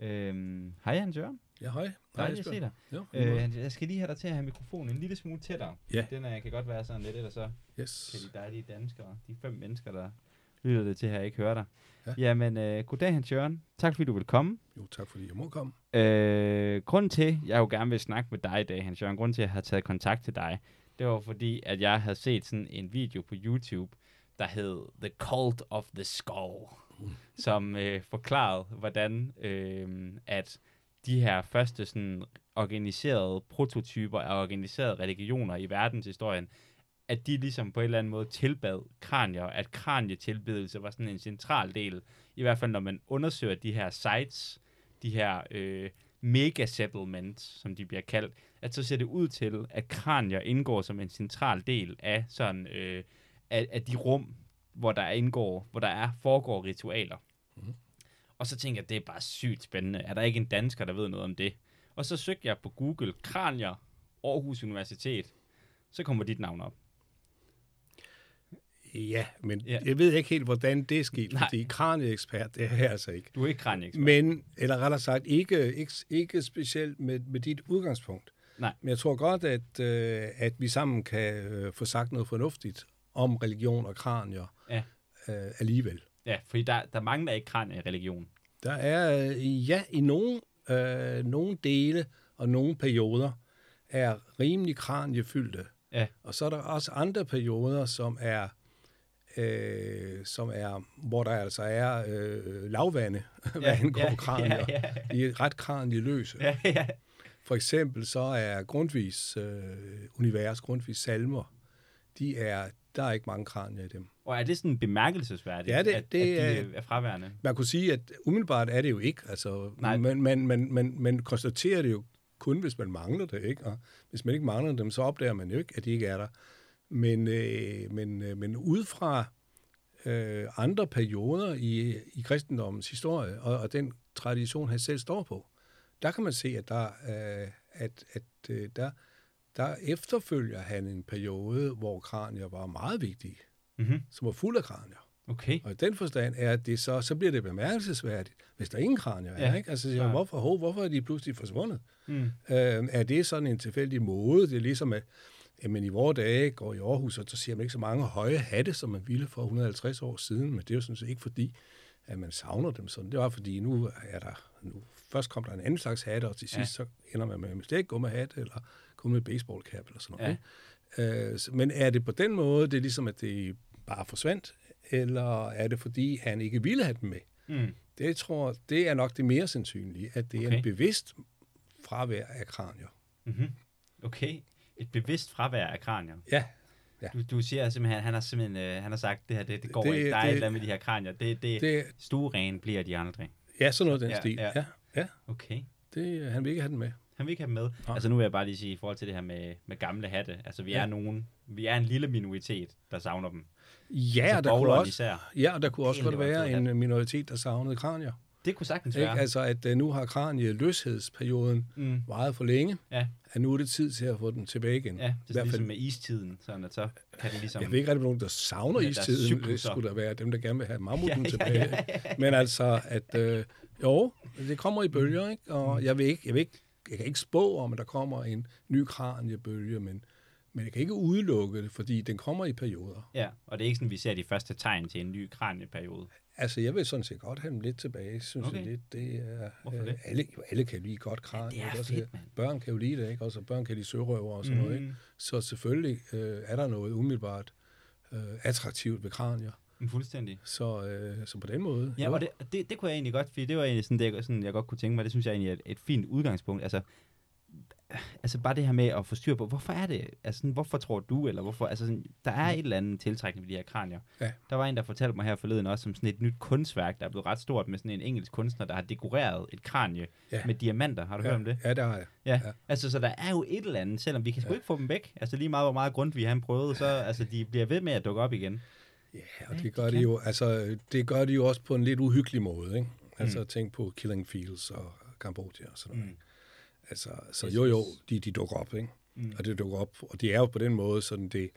Øhm, hej Hans Jørgen. Ja, hej. Dejligt at se dig. Jo, Øh, jeg skal lige have dig til at have mikrofonen en lille smule tættere. Ja. Den er, kan godt være sådan lidt, eller så yes. kan de dejlige danskere, de fem mennesker, der lytter det til her, ikke høre dig. Ja. Jamen, øh, goddag Hans Jørgen. Tak fordi du vil komme. Jo, tak fordi jeg må komme. Øh, grunden til, jeg jo gerne vil snakke med dig i dag, Hans Jørgen, grunden til, at jeg har taget kontakt til dig, det var fordi, at jeg havde set sådan en video på YouTube, der hed The Cult of the Skull. som øh, forklarede, hvordan øh, at de her første sådan organiserede prototyper af organiserede religioner i verdenshistorien, at de ligesom på en eller anden måde tilbad kranier, at kranietilbedelse var sådan en central del, i hvert fald når man undersøger de her sites, de her øh, mega settlements, som de bliver kaldt, at så ser det ud til, at kranier indgår som en central del af sådan øh, af, af de rum, hvor der indgår, hvor der er foregår ritualer. Mhm. Og så tænker jeg, det er bare sygt spændende. Er der ikke en dansker, der ved noget om det? Og så søgte jeg på Google kranier Aarhus Universitet. Så kommer dit navn op. Ja, men ja. jeg ved ikke helt, hvordan det er sket, Nej. fordi kranieekspert, det er jeg altså ikke. Du er ikke kranieekspert. Men, eller rettere sagt, ikke, ikke, ikke specielt med, med dit udgangspunkt. Nej. Men jeg tror godt, at, øh, at vi sammen kan øh, få sagt noget fornuftigt om religion og kranier Ja. øh, alligevel. Ja, fordi der, der mangler ikke kranier i religion. Der er, øh, ja, i nogle, øh, nogle dele og nogle perioder er rimelig kraniefyldte. Ja. Og så er der også andre perioder, som er, øh, som er hvor der altså er øh, lavvande, hvad angår ja, kranier. Ja, ja, De er ret kranieløse. ja, ja. For eksempel så er Grundtvigs øh, univers, Grundtvigs salmer, de er, der er ikke mange kranier i dem. Og er det sådan bemærkelsesværdigt, Ja, det- at, det at de er- er, fraværende? Man kunne sige, at umiddelbart er det jo ikke, altså, Nej. men man, man, man, man konstaterer det jo kun, hvis man mangler det, ikke? Og hvis man ikke mangler dem, så opdager man jo ikke, at de ikke er der. Men, øh, men, øh, men ud fra øh, andre perioder i, i kristendommens historie, og, og den tradition, han selv står på, der kan man se, at der, øh, at, at øh, der, der efterfølger han en periode, hvor kranier var meget vigtige, Mm-hmm. som var fuld af kranier. Okay. Og i den forstand er at det så, så bliver det bemærkelsesværdigt, hvis der ingen kranier er. Ja, Ikke? Altså, siger, man, hvorfor, hov, hvorfor er de pludselig forsvundet? Mm. Øh, er det sådan en tilfældig måde? Det er ligesom, at jamen, i vores dage går i Aarhus, og så ser man ikke så mange høje hatte, som man ville for 150 år siden, men det er jo sådan set ikke fordi, at man savner dem sådan. Det var fordi, nu er der, nu, først kom der en anden slags hatte, og til Ja. sidst så ender man med slet ikke hat, eller gå med baseball cap, eller sådan noget. Ja. Øh, men er det på den måde, det er ligesom, at det bare forsvandt, eller er det fordi, han ikke ville have dem med? Mm. Det tror det er nok det mere sandsynlige, at det er Okay. en bevidst fravær af kranier. Mm-hmm. Okay. Et bevidst fravær af kranier. Ja, Du, du siger simpelthen, han har simpelthen øh, han har sagt, det her, det, det går Det- ikke. Der er det- et eller andet med de her kranier. Det, det, det stueren bliver de aldrig. ja sådan noget den Ja, stil. ja. Ja, ja Okay. det, han vil ikke have den med. Han vil ikke have dem med. Nej. Altså nu vil jeg bare lige sige, i forhold til det her med, med gamle hatte. Altså vi Ja. er nogen, vi er en lille minoritet, der savner dem. Ja, altså, og der kunne også, især. ja, der kunne også godt være det en minoritet, der savnede kranier. Det kunne sagtens Ikke? være. Altså, at uh, nu har kranie løshedsperioden Mm. varet for længe, Ja. at nu er det tid til at få den tilbage igen. Ja, det I er hvert ligesom fald, med istiden, sådan at så kan det ligesom... jeg ved ikke rigtig, nogen, der savner Ja, der istiden. Det cyklusser. skulle der være dem, der gerne vil have mammuten Ja, ja, tilbage. ja, ja, ja. Men altså, at øh, jo, det kommer i bølger, ikke? Mm. Og jeg vil ikke, jeg vil ikke, jeg kan ikke spå om, at der kommer en ny kraniebølge, men, men jeg kan ikke udelukke det, fordi den kommer i perioder. Ja, og det er ikke sådan, vi ser de første tegn til en ny kranieperiode. Altså, jeg vil sådan set godt have dem lidt tilbage, synes Okay. jeg lidt. Det er, Hvorfor det? Alle, alle kan lide godt kran. det er? Også, fedt, mand. Børn kan jo lide det, ikke? Også børn kan lide sørøver og sådan mm. noget, ikke? Så selvfølgelig øh, er der noget umiddelbart øh, attraktivt ved kranier. Mm, fuldstændig. Så, øh, så på den måde. Ja, jo. og det, det, det kunne jeg egentlig godt, fordi det var egentlig sådan, det, jeg, sådan, jeg godt kunne tænke mig, det synes jeg egentlig er et, et fint udgangspunkt. Altså, altså bare det her med at få styr på, hvorfor er det, altså sådan, hvorfor tror du, eller hvorfor, altså sådan, der er et eller andet tiltrækning ved de her kranier. Ja. Der var en, der fortalte mig her forleden også om sådan et nyt kunstværk, der er blevet ret stort med sådan en engelsk kunstner, der har dekoreret et kranie Ja. med diamanter. Har du ja, hørt om det? Ja, det har jeg. Ja. Ja. altså så der er jo et eller andet, selvom vi kan sgu ikke få dem væk. Altså lige meget, hvor meget grund vi han prøvede, så altså de bliver ved med at dukke op igen. Ja, Ja, og de det gør de, kan. jo, altså, det gør de jo også på en lidt uhyggelig måde, ikke? Altså, Mm. tænk på Killing Fields og Kambodja og sådan noget. Mm. Mm. Altså, så jo, jo, de, de dukker op, ikke? Mm. Og det dukker op, og de er jo på den måde sådan, det,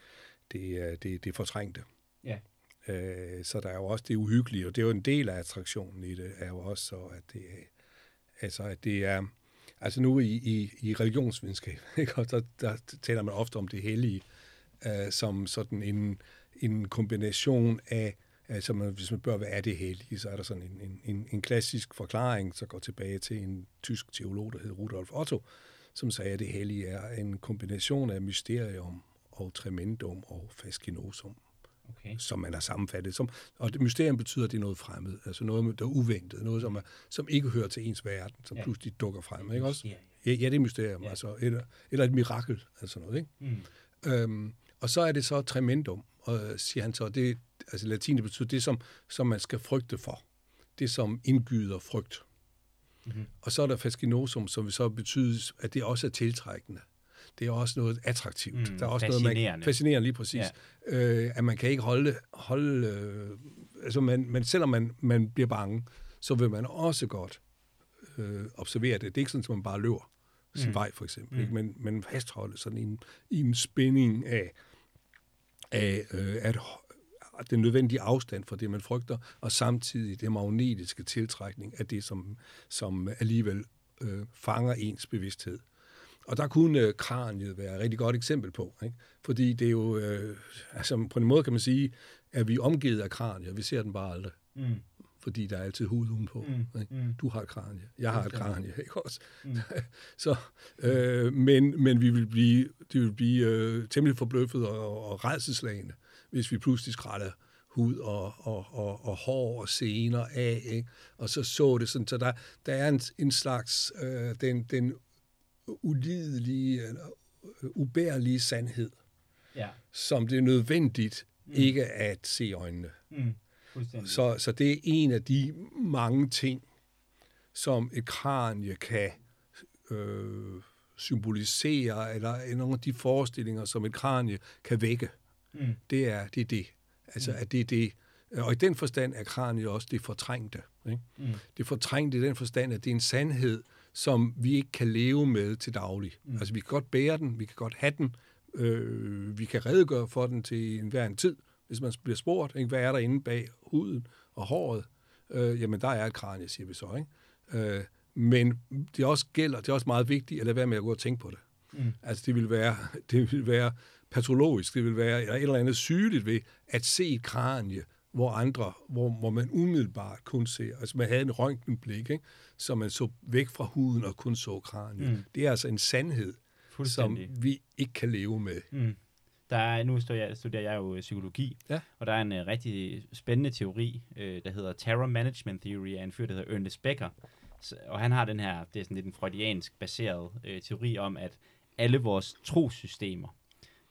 det, er- det, det fortrængte. Ja. Øh, så der er jo også det uhyggelige, og det er jo en del af attraktionen i det, er jo også så, at det Altså, at det er... Altså nu i, i, i religionsvidenskab, ikke? Og der, der taler man ofte om det hellige, øh, som sådan en, en kombination af, altså man, hvis man bør, hvad er det hellige, så er der sådan en, en, en, klassisk forklaring, så går tilbage til en tysk teolog, der hedder Rudolf Otto, som sagde, at det hellige er en kombination af mysterium og tremendum og fascinosum okay. som man har sammenfattet. Som, og det mysterium betyder, at det er noget fremmed, altså noget, der er uventet, noget, som, er, som ikke hører til ens verden, som ja. pludselig dukker frem. Ikke også? Ja, ja. ja, det er mysterium, ja. altså, eller, eller et mirakel, altså noget. Ikke? Mm. Øhm, og så er det så tremendum, og siger han så, det, altså latin det betyder det, som, som man skal frygte for. Det, som indgyder frygt. Mm-hmm. Og så er der fascinosum, som så betyder, at det også er tiltrækkende det er også noget attraktivt. Mm, der er også noget, man, fascinerende lige præcis. Ja. Øh, at man kan ikke holde, holde øh, altså man, men selvom man, man bliver bange, så vil man også godt øh, observere det. Det er ikke sådan, at man bare løber sin mm. vej, for eksempel. Mm. Ikke? Men, men fastholde sådan en, en spænding af, af øh, at den nødvendige afstand fra det, man frygter, og samtidig det magnetiske tiltrækning af det, som, som alligevel øh, fanger ens bevidsthed. Og der kunne øh, kraniet være et rigtig godt eksempel på, ikke? fordi det er jo, øh, altså på en måde kan man sige, at vi er omgivet af kranier, vi ser den bare aldrig. Mm. Fordi der er altid hud udenpå. Mm. Ikke? Mm. Du har et kranie, jeg har et kranie, ikke også? Mm. så, øh, men, men vi vil blive, det vil blive øh, temmelig forbløffet og, og redselslagende, hvis vi pludselig skrætter hud og, og, og, og hår og sener af, ikke? og så så det sådan, så der, der er en, en slags, øh, den, den ulidelige, eller øh, ubærlige sandhed, ja. som det er nødvendigt mm. ikke at se øjnene. Mm. Så, så det er en af de mange ting, som et kranie kan øh, symbolisere, eller nogle af de forestillinger, som et kranie kan vække. Mm. Det, er, det er det. Altså, mm. at det er det. Og i den forstand er kraniet også det fortrængte. Ikke? Mm. Det fortrængte i den forstand, at det er en sandhed, som vi ikke kan leve med til daglig. Mm. Altså, vi kan godt bære den, vi kan godt have den, øh, vi kan redegøre for den til enhver en tid, hvis man bliver spurgt, ikke? hvad er der inde bag huden og håret? Øh, jamen, der er et kranie, siger vi så. Ikke? Øh, men det også gælder, det er også meget vigtigt at lade være med at gå og tænke på det. Mm. Altså, det vil være, det vil være patologisk, det vil være et eller andet sygeligt ved at se et kranie, hvor andre, hvor, hvor man umiddelbart kun ser, altså man havde en røntgenblik, ikke? så man så væk fra huden og kun så kraniet. Mm. Det er altså en sandhed, som vi ikke kan leve med. Mm. Der er, nu studerer jeg, studerer jeg jo psykologi, ja. og der er en uh, rigtig spændende teori, uh, der hedder Terror Management Theory af en fyr, der hedder Ernest Becker. Så, og han har den her, det er sådan lidt en freudiansk baseret uh, teori om, at alle vores trosystemer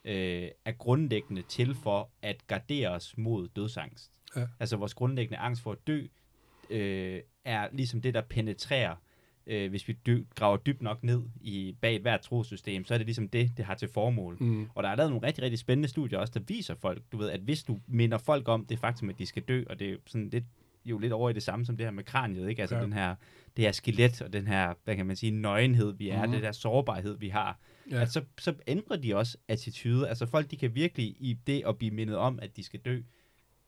øh, er grundlæggende til for at gardere os mod dødsangst. Ja. Altså vores grundlæggende angst for at dø øh, er ligesom det, der penetrerer, øh, hvis vi dy- graver dybt nok ned i bag et hvert trosystem, så er det ligesom det, det har til formål. Mm. Og der er lavet nogle rigtig, rigtig spændende studier også, der viser folk, du ved, at hvis du minder folk om det faktum, at de skal dø, og det er sådan lidt jo lidt over i det samme som det her med kraniet, ikke? Altså ja. den her, det her skelet og den her, hvad kan man sige, nøgenhed, vi er, mm. det der sårbarhed, vi har. Ja. At så, så ændrer de også attitude. Altså folk, de kan virkelig i det at blive mindet om, at de skal dø,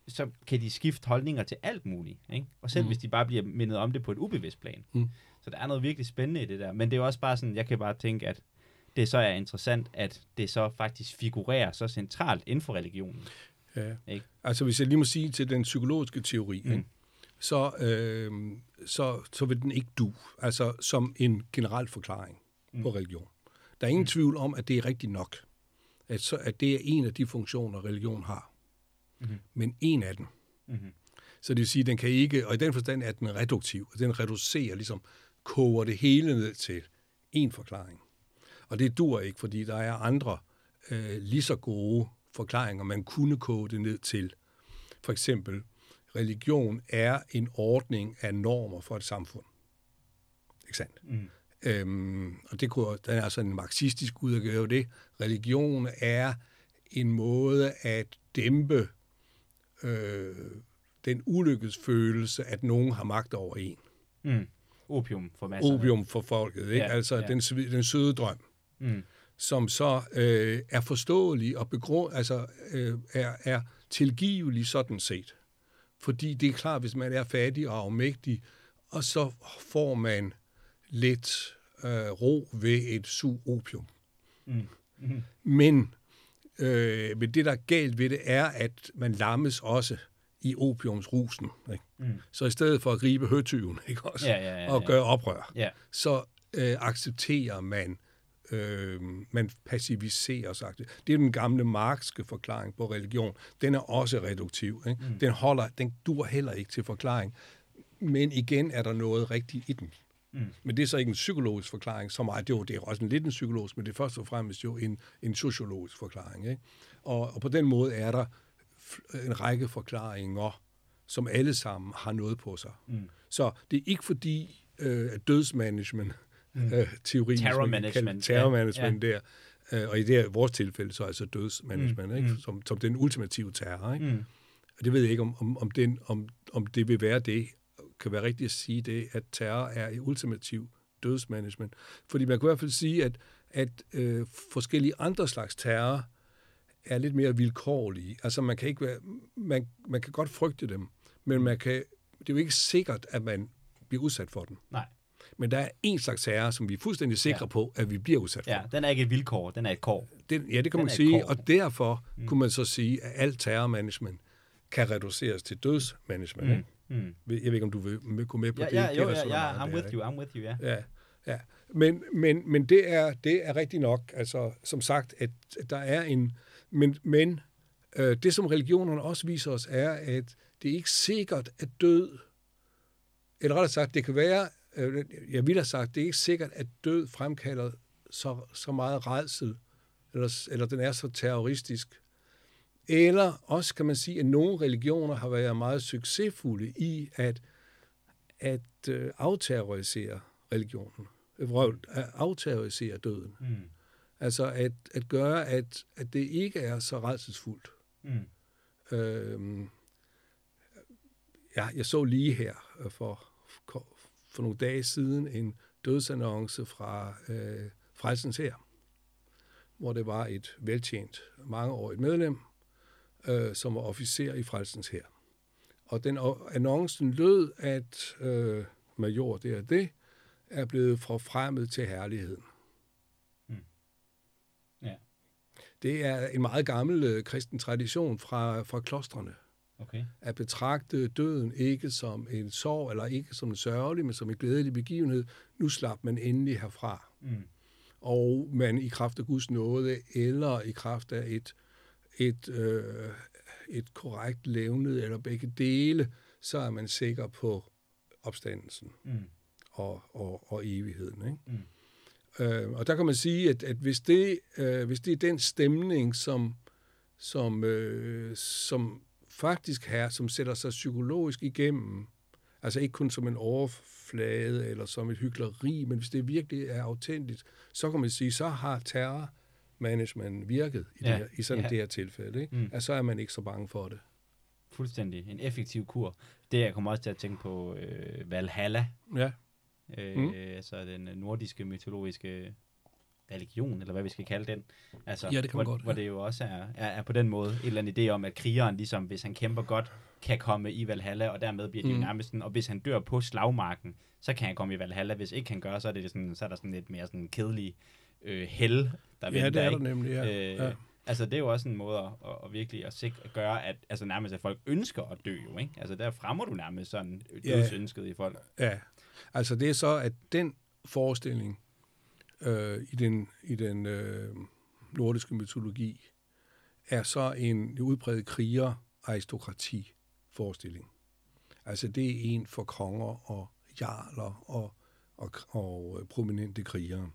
så kan de skifte holdninger til alt muligt. Ikke? Og selv mm. hvis de bare bliver mindet om det på et ubevidst plan. Mm. Så der er noget virkelig spændende i det der. Men det er jo også bare sådan, jeg kan bare tænke, at det så er interessant, at det så faktisk figurerer så centralt inden for religionen. Ja. Ikke? Altså hvis jeg lige må sige til den psykologiske teori, mm. ikke? Så, øh, så, så vil den ikke du. Altså som en generel forklaring mm. på religion. Der er ingen mm. tvivl om, at det er rigtigt nok. At, så, at det er en af de funktioner, religion har. Mm-hmm. Men en af dem. Mm-hmm. Så det vil sige, at den kan ikke, og i den forstand er den reduktiv, og den reducerer, ligesom koger det hele ned til en forklaring. Og det dur ikke, fordi der er andre øh, lige så gode forklaringer, man kunne koge det ned til. For eksempel, religion er en ordning af normer for et samfund. Ikke sandt? Mm. Øhm, og det kunne, den er altså en marxistisk udgave det. Religion er en måde at dæmpe øh, den ulykkesfølelse, at nogen har magt over en. Mm. Opium for masserne. Opium for folket, ikke? Ja, altså ja. Den, den søde drøm. Mm. Som så øh, er forståelig og begrund, altså øh, er, er tilgivelig sådan set. Fordi det er klart, hvis man er fattig og afmægtig, og så får man lidt øh, ro ved et su opium. Mm. Mm. Men, øh, men det, der er galt ved det, er, at man lammes også i opiumsrusen. Ikke? Mm. Så i stedet for at gribe høtyven ikke også, Ja, ja, ja, og gøre oprør, Ja. så øh, accepterer man, øh, man pacificerer sig. Det er den gamle markske forklaring på religion. Den er også reduktiv. Ikke? Mm. Den, holder, den dur heller ikke til forklaring. Men igen er der noget rigtigt i den. Mm. Men det er så ikke en psykologisk forklaring så meget. Jo, det er også en lidt en psykologisk, men det er først og fremmest jo en, en sociologisk forklaring. Ikke? Og, og på den måde er der en række forklaringer, som alle sammen har noget på sig. Mm. Så det er ikke fordi, øh, at dødsmanagement, mm. øh, teorien, Terror management, terror ja, management der, øh, og i det her, vores tilfælde så altså dødsmanagement, Mm, ikke? mm. Som, som den ultimative terror. Ikke? Mm. Og det ved jeg ikke, om, om, om, den, om, om det vil være det, kan være rigtigt at sige det, at terror er et ultimativ dødsmanagement. Fordi man kan i hvert fald sige, at, at øh, forskellige andre slags terror er lidt mere vilkårlige. Altså man kan, ikke være, man, man kan godt frygte dem, men man kan, det er jo ikke sikkert, at man bliver udsat for den. Nej. Men der er en slags terror, som vi er fuldstændig sikre Ja. på, at vi bliver udsat for. Ja, den er ikke et vilkår, den er et kår. Det, ja, det kan Den man sige, og derfor mm. kunne man så sige, at alt terrormanagement kan reduceres til dødsmanagement. Mm. Mm. Jeg ved ikke, om du vil, gå med på Ja, det. ja, jo, ja, ja, I'm with you, I'm with you, ja. Ja, ja. Men, men, men det, er, det er rigtigt nok. Altså, som sagt, at der er en... Men, men øh, det, som religionerne også viser os, er, at det er ikke sikkert, at død... Eller rettere sagt, det kan være... Øh, jeg vil have sagt, det er ikke sikkert, at død fremkalder så, så meget redsel, eller, eller den er så terroristisk. Eller også kan man sige, at nogle religioner har været meget succesfulde i at, at øh, afterrorisere religionen. Øh, At afterrorisere døden. Mm. Altså at, at gøre, at, at det ikke er så redselsfuldt. Mm. Øhm, ja, jeg så lige her øh, for, for, nogle dage siden en dødsannonce fra øh, Frelsens her, hvor det var et veltjent, mangeårigt medlem, øh, som var officer i Frelsens her. Og den annoncen lød, at øh, major det er det, er blevet forfremmet til herligheden. Mm. Ja. Det er en meget gammel øh, kristen tradition fra, fra klostrene Okay. at betragte døden ikke som en sorg, eller ikke som en sørgelig, men som en glædelig begivenhed. Nu slap man endelig herfra. Mm. Og man i kraft af Guds nåde, eller i kraft af et, et, øh, et korrekt levnet, eller begge dele, så er man sikker på opstandelsen Mm. og, og, og evigheden. Ikke? Mm. Øh, og der kan man sige, at, at hvis, det, øh, hvis det er den stemning, som, som, øh, som faktisk her, som sætter sig psykologisk igennem, altså ikke kun som en overflade eller som et hyggeleri, men hvis det virkelig er autentisk, så kan man sige, så har terrormanagement virket i, Ja, det her, i sådan ja. det her tilfælde. Ikke? Mm. Altså, så er man ikke så bange for det. Fuldstændig. En effektiv kur. Det, jeg kommer også til at tænke på øh, Valhalla, Ja, øh, Mm. altså den øh, nordiske mytologiske religion, eller hvad vi skal kalde den. Altså, Ja, det kan hvor, godt, Hvor ja. det jo også er, er, er på den måde en eller anden idé om, at krigeren, ligesom, hvis han kæmper godt, kan komme i Valhalla, og dermed bliver det mm. Mm. nærmest sådan, og hvis han dør på slagmarken, så kan han komme i Valhalla. Hvis ikke han gør, så er, det sådan, så er der sådan lidt mere sådan kedelig øh, hell, der ja venter, det er der nemlig. Ja. Øh, ja. Altså, det er jo også en måde at, at, virkelig at, sikre, at gøre, at altså, nærmest at folk ønsker at dø jo, ikke? Altså, der fremmer du nærmest sådan Ja. dødsønsket i folk. Ja, altså det er så, at den forestilling øh, i den, i den øh, nordiske mytologi er så en udbredt kriger-aristokrati-forestilling. Altså det er en for konger og jarler og, og, og øh, prominente krigere.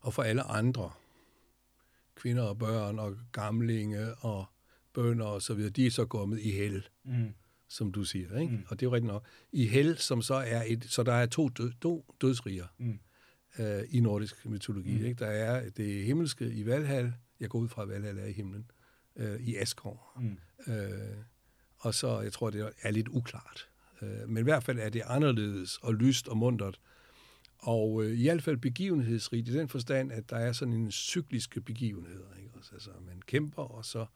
Og for alle andre, kvinder og børn og gamlinge og bønder og så videre, de er så kommet i hel Mm som du siger, ikke? Mm. Og det er jo rigtigt nok. I hel, som så er et, så der er to, død, to dødsriger Mm. øh, i nordisk mytologi, Mm. ikke? Der er det himmelske i Valhall, jeg går ud fra, at Valhall er i himlen, øh, i Asgård. Mm. Øh, og så, jeg tror, det er lidt uklart. Øh, men i hvert fald er det anderledes og lyst og muntert. Og øh, i hvert fald begivenhedsrigt i den forstand, at der er sådan en cykliske begivenheder. Ikke? Også, altså, man kæmper, og så,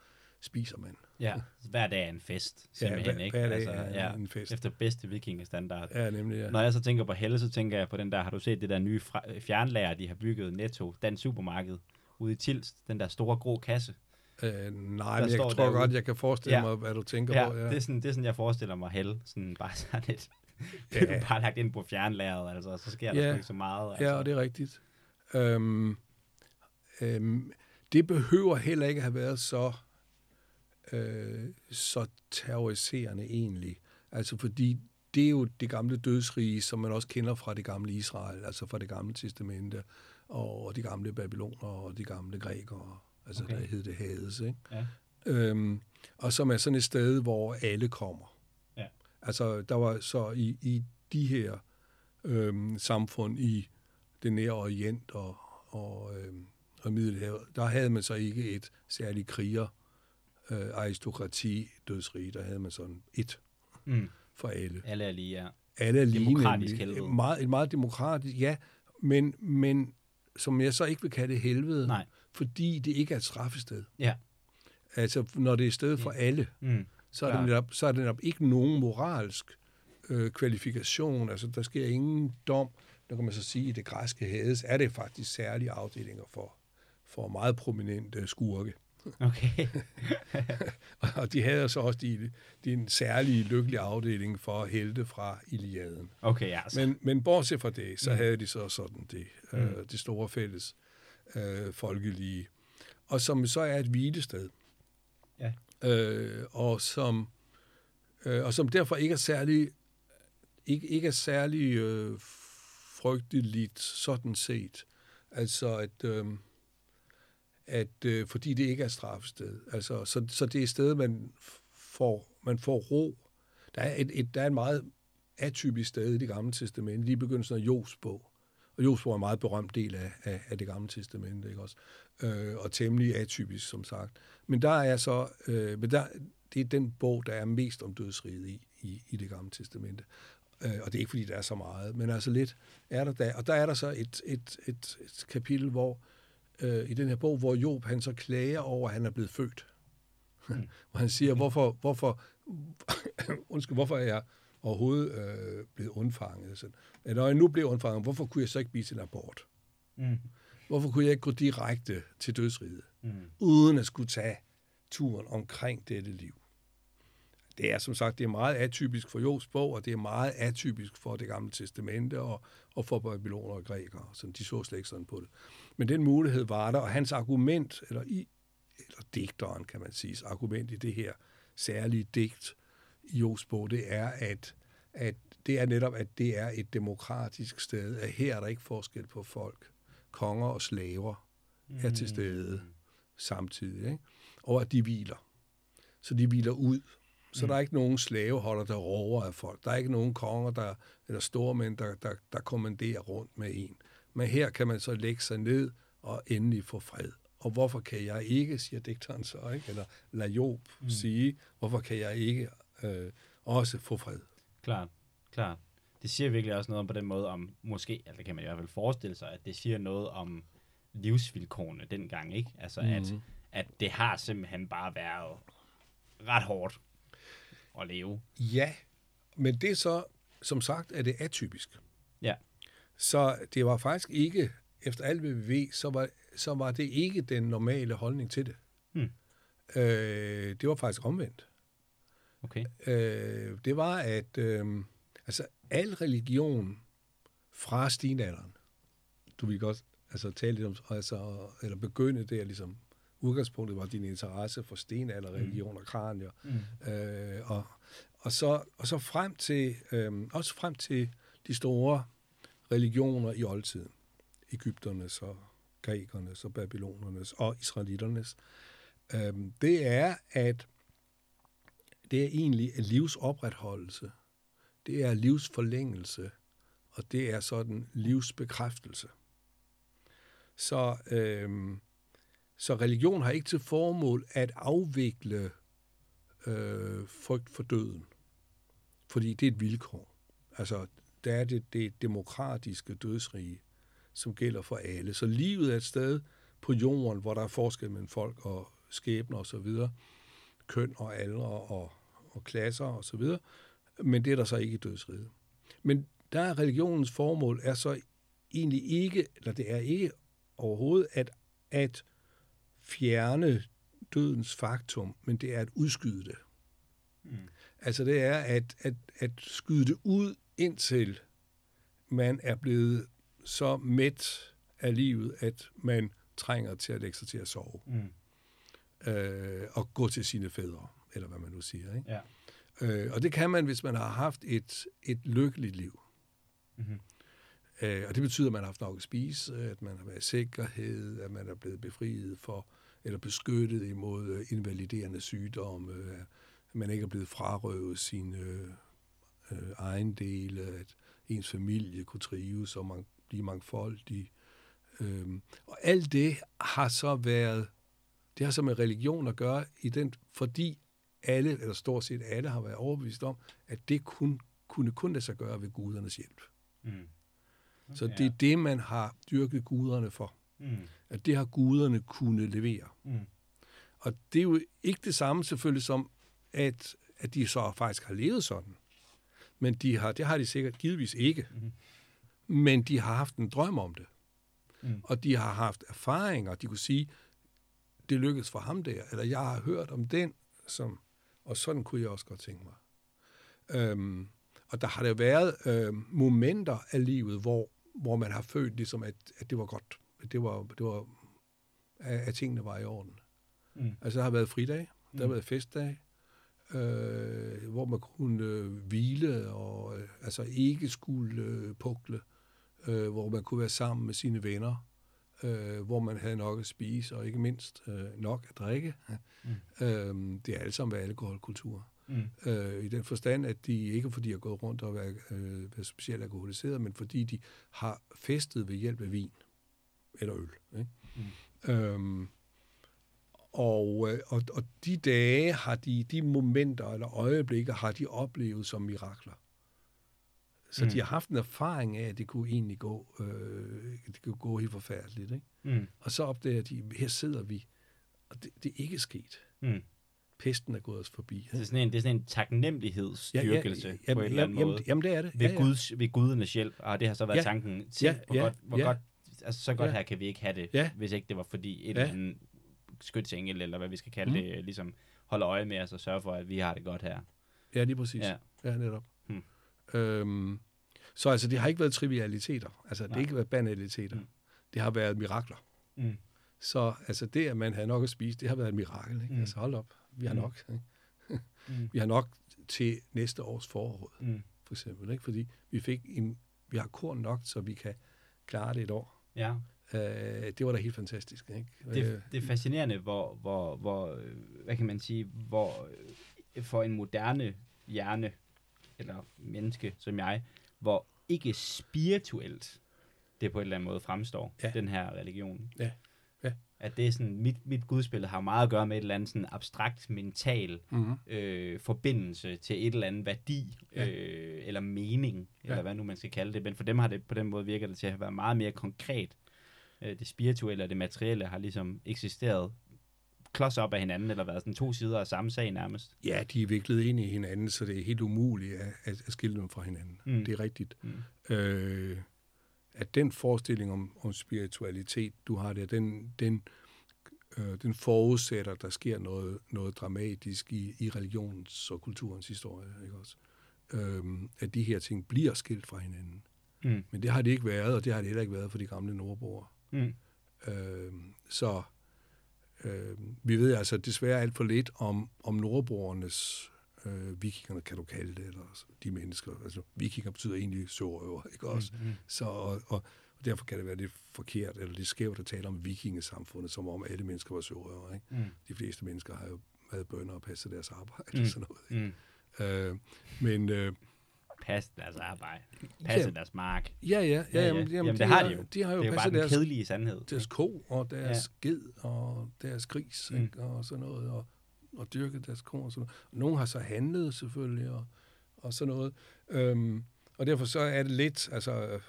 spiser man. Ja, hver dag er en fest, simpelthen, hver, ikke? hver dag altså, er ja, en fest. Efter bedste vikingestandard. Ja, nemlig, ja. Når jeg så tænker på Helle, så tænker jeg på den der, har du set det der nye fra- fjernlager, de har bygget Netto, den supermarked, ude i Tilst, den der store grå kasse. Øh, nej, men Der jeg tror derude. godt, jeg kan forestille Ja. mig, hvad du tænker Ja, på. det, er sådan, det er sådan, jeg forestiller mig Helle, sådan bare sådan det Ja. bare lagt ind på fjernlageret, altså, så sker der Ja. sgu ikke så meget. Altså. Ja, og det er rigtigt. Øhm, øhm, det behøver heller ikke have været så, øh, så terroriserende egentlig. Altså fordi det er jo det gamle dødsrige, som man også kender fra det gamle Israel, altså fra det gamle testamente, og de gamle babyloner og de gamle grækere, altså Okay. der hed det Hades, ikke? Ja. Øhm, og som er sådan et sted, hvor alle kommer. Ja. Altså, der var så i, i de her øhm, samfund i det nære orient og, og, øhm, og Middelhavet, der havde man så ikke et særligt kriger, øh, aristokrati, dødsrige. Der havde man sådan et Mm, for alle. alle er lige, ja. Alle er lige Demokratisk nemlig. helvede. Meget, et meget demokratisk, ja, men, men som jeg så ikke vil kalde helvede, Nej. fordi det ikke er et straffested. Ja. Altså, når det er et sted for alle, Mm, så er, det netop, så er det netop ikke nogen moralsk øh, kvalifikation. Altså, der sker ingen dom. Der kan man så sige, at i det græske hades er det faktisk særlige afdelinger for, for meget prominente skurke. Okay. Og de havde så også de, de en særlig lykkelig afdeling for helte fra Iliaden. Okay, ja. Så, Men, men bortset fra det, så Mm. havde de så sådan det, øh, det store fælles øh, folkelige. Og som så er et hvilested. Ja. Øh, og, som, øh, og som derfor ikke er særlig, ikke, ikke er særlig øh, frygteligt sådan set. Altså at, øh, at øh, fordi det ikke er straffested. Altså, så, så det er et sted, man får, man får ro. Der er, et, et, der er en meget atypisk sted i det gamle testamente, lige i begyndelsen af Jobs bog. Og Jobs bog er en meget berømt del af, af, af det gamle testamente, ikke også? Øh, og temmelig atypisk, som sagt. Men der er så, øh, men der, det er den bog, der er mest om dødsriget i, i, i det gamle testamente. Øh, og det er ikke, fordi der er så meget, men altså lidt er der der. Og der er der så et, et, et, et kapitel, hvor øh, i den her bog, hvor Job han så klager over, at han er blevet født. Mm. hvor han siger, hvorfor, hvorfor, undskyld, hvorfor er jeg overhovedet øh, blevet undfanget? Så, ja, når jeg nu blev undfanget, hvorfor kunne jeg så ikke blive til en abort? mm, Hvorfor kunne jeg ikke gå direkte til dødsriget, mm, uden at skulle tage turen omkring dette liv? Det er som sagt det er meget atypisk for Jobs bog, og det er meget atypisk for det gamle testamente og, og for babyloner og grækere. Så de så slet ikke sådan på det. Men den mulighed var der, og hans argument, eller, i, eller digteren kan man sige, argument i det her særlige digt i Jobs bog, det er, at, at det er netop, at det er et demokratisk sted, at her er der ikke forskel på folk. Konger og slaver er til stede samtidig, ikke? og at de hviler. Så de hviler ud. Så Mm. der er ikke nogen slaveholder, der rover af folk. Der er ikke nogen konger, der, eller stormænd, der, der, der kommanderer rundt med en. Men her kan man så lægge sig ned og endelig få fred. Og hvorfor kan jeg ikke, siger digteren så, ikke? eller lad Job mm. sige, hvorfor kan jeg ikke øh, også få fred? Klart, klart. Det siger virkelig også noget om på den måde om, måske, eller det kan man i hvert fald forestille sig, at det siger noget om livsvilkårene dengang, ikke? Altså, mm. at, Mhm. at det har simpelthen bare været ret hårdt at leve. Ja, men det er så, som sagt, er det atypisk. Ja. Så det var faktisk ikke, efter alt hvad vi ved, så var, så var det ikke den normale holdning til det. Hmm. Øh, det var faktisk omvendt. Okay. Øh, det var, at øh, altså, al religion fra stenalderen, du vil godt altså, tale lidt om, altså, eller begynde der ligesom, udgangspunktet var din interesse for stenalderreligion og kranier, Mm. øh, og, og, så, og så frem til, øh, også frem til de store religioner i oldtiden. Ægypternes og grækernes og babylonernes og israeliternes. Øh, det er, at det er egentlig en livsopretholdelse. Det er livsforlængelse, og det er sådan livsbekræftelse. Så, øh, så religion har ikke til formål at afvikle øh, frygt for døden. Fordi det er et vilkår. Altså, der er det, det demokratiske dødsrige, som gælder for alle. Så livet er et sted på jorden, hvor der er forskel mellem folk og skæbner osv., køn og alder og, og klasser og så videre. Men det er der så ikke i dødsriget. Men der er religionens formål er så egentlig ikke, eller det er ikke overhovedet at, at fjerne dødens faktum, men det er at udskyde det. Mm. Altså det er at, at, at skyde det ud indtil man er blevet så mæt af livet, at man trænger til at lægge sig til at sove. Mm. Øh, og gå til sine fædre, eller hvad man nu siger. Ikke? Ja. Øh, og det kan man, hvis man har haft et, et lykkeligt liv. Mm-hmm. Øh, og det betyder, at man har haft nok at spise, at man har været i sikkerhed, at man er blevet befriet for, eller beskyttet imod øh, invaliderende sygdomme, at man ikke er blevet frarøvet sine øh, øh, ejendele, at ens familie kunne trives og man, blive mangfoldig. Øh, og alt det har så været, det har så med religion at gøre, i den, fordi alle, eller stort set alle, har været overbevist om, at det kun, kunne kun lade sig gøre ved gudernes hjælp. Mm. Okay, så det er det, man har dyrket guderne for. Mm. At det har guderne kunne levere. Mm. Og det er jo ikke det samme selvfølgelig som, at, at de så faktisk har levet sådan. Men de har, det har de sikkert givetvis ikke. Mm. Men de har haft en drøm om det. Mm. Og de har haft erfaringer. De kunne sige, det lykkedes for ham der, eller jeg har hørt om den, som, og sådan kunne jeg også godt tænke mig. Øhm, og der har der været øh, momenter af livet, hvor, hvor man har følt ligesom, at, at det var godt. Det var, det var at, at tingene var i orden. Mm. Altså, der har været fridag, der har mm. været festdag, øh, hvor man kunne øh, hvile og øh, altså ikke skulle øh, pukle, øh, hvor man kunne være sammen med sine venner, øh, hvor man havde nok at spise, og ikke mindst øh, nok at drikke. Mm. Øh, det er alt sammen alkoholkultur. Mm. Øh, I den forstand, at de ikke fordi de har gået rundt og været, øh, været specielt alkoholiseret, men fordi de har festet ved hjælp af vin eller øl. Ikke? Mm. Øhm, og, øh, og, og de dage har de, de momenter eller øjeblikke har de oplevet som mirakler. Så mm. de har haft en erfaring af, at det kunne egentlig gå, øh, det kunne gå helt forfærdeligt. Ikke? Mm. Og så opdager de, her sidder vi, og det, det er ikke sket. Mm pesten er gået os forbi. Det er sådan en, det er sådan en taknemmelighedsstyrkelse ja, ja, ja, på en eller anden jamen, måde. Jamen, det er det. Ved, ja, ja. Guds, ved gudernes hjælp, og det har så været ja. tanken til, ja, hvor, ja, godt, hvor ja. godt, altså så godt ja. her kan vi ikke have det, ja. hvis ikke det var fordi et ja. eller andet skytsengel, eller hvad vi skal kalde mm. det, ligesom holder øje med os og sørger for, at vi har det godt her. Ja, lige præcis. Ja, ja netop. Hmm. Øhm, så altså, det har ikke været trivialiteter. Altså, Nej. det har ikke været banaliteter. Mm. Det har været mirakler. Mm. Så altså, det, at man havde nok at spise, det har været et mirakel. Ikke? Mm. Altså, hold op vi har mm. nok. Ikke? mm. Vi har nok til næste års forråd, mm. for eksempel. Ikke? Fordi vi fik en, vi har korn nok, så vi kan klare det et år. Ja. Øh, det var da helt fantastisk. Ikke? Det, øh, det er fascinerende, hvor, hvor, hvor, hvad kan man sige, hvor øh, for en moderne hjerne, eller menneske som jeg, hvor ikke spirituelt det på en eller anden måde fremstår, ja. den her religion. Ja. At det er sådan, mit, mit gudsbillede har meget at gøre med et eller andet sådan abstrakt, mental mm-hmm. øh, forbindelse til et eller andet værdi, ja. øh, eller mening, ja. eller hvad nu man skal kalde det. Men for dem har det på den måde virker det til at være meget mere konkret. Øh, det spirituelle og det materielle har ligesom eksisteret klods op af hinanden, eller været sådan to sider af samme sag nærmest. Ja, de er viklet ind i hinanden, så det er helt umuligt at, at, at skille dem fra hinanden. Mm. Det er rigtigt. Mm. Øh, at den forestilling om, om spiritualitet, du har der, den, den, øh, den forudsætter, at der sker noget, noget dramatisk i, i religionens og kulturens historie. Ikke også? Øhm, at de her ting bliver skilt fra hinanden. Mm. Men det har det ikke været, og det har det heller ikke været for de gamle nordboere. Mm. Øhm, så øh, vi ved altså desværre alt for lidt om, om nordboernes øh, vikingerne, kan du kalde det, eller de mennesker. Altså, vikinger betyder egentlig sørøver, ikke også? Mm, mm. Så, og, og, og derfor kan det være lidt forkert, eller lidt skævt at tale om vikingesamfundet, som om alle mennesker var sørøver, ikke? Mm. De fleste mennesker har jo været bønder og passet deres arbejde mm. og sådan noget, ikke? Mm. Øh, men... Øh, passe deres arbejde, passe ja, deres mark. Ja, ja. ja, ja, ja. Jamen, jamen, det har de jo. De har jo det er jo bare den kedelige sandhed. Deres ko og deres ja. ged og deres gris mm. ikke? og sådan noget. Og og dyrket deres korn og sådan noget. Nogle har så handlet selvfølgelig og, og sådan noget. Øhm, og derfor så er det lidt, altså,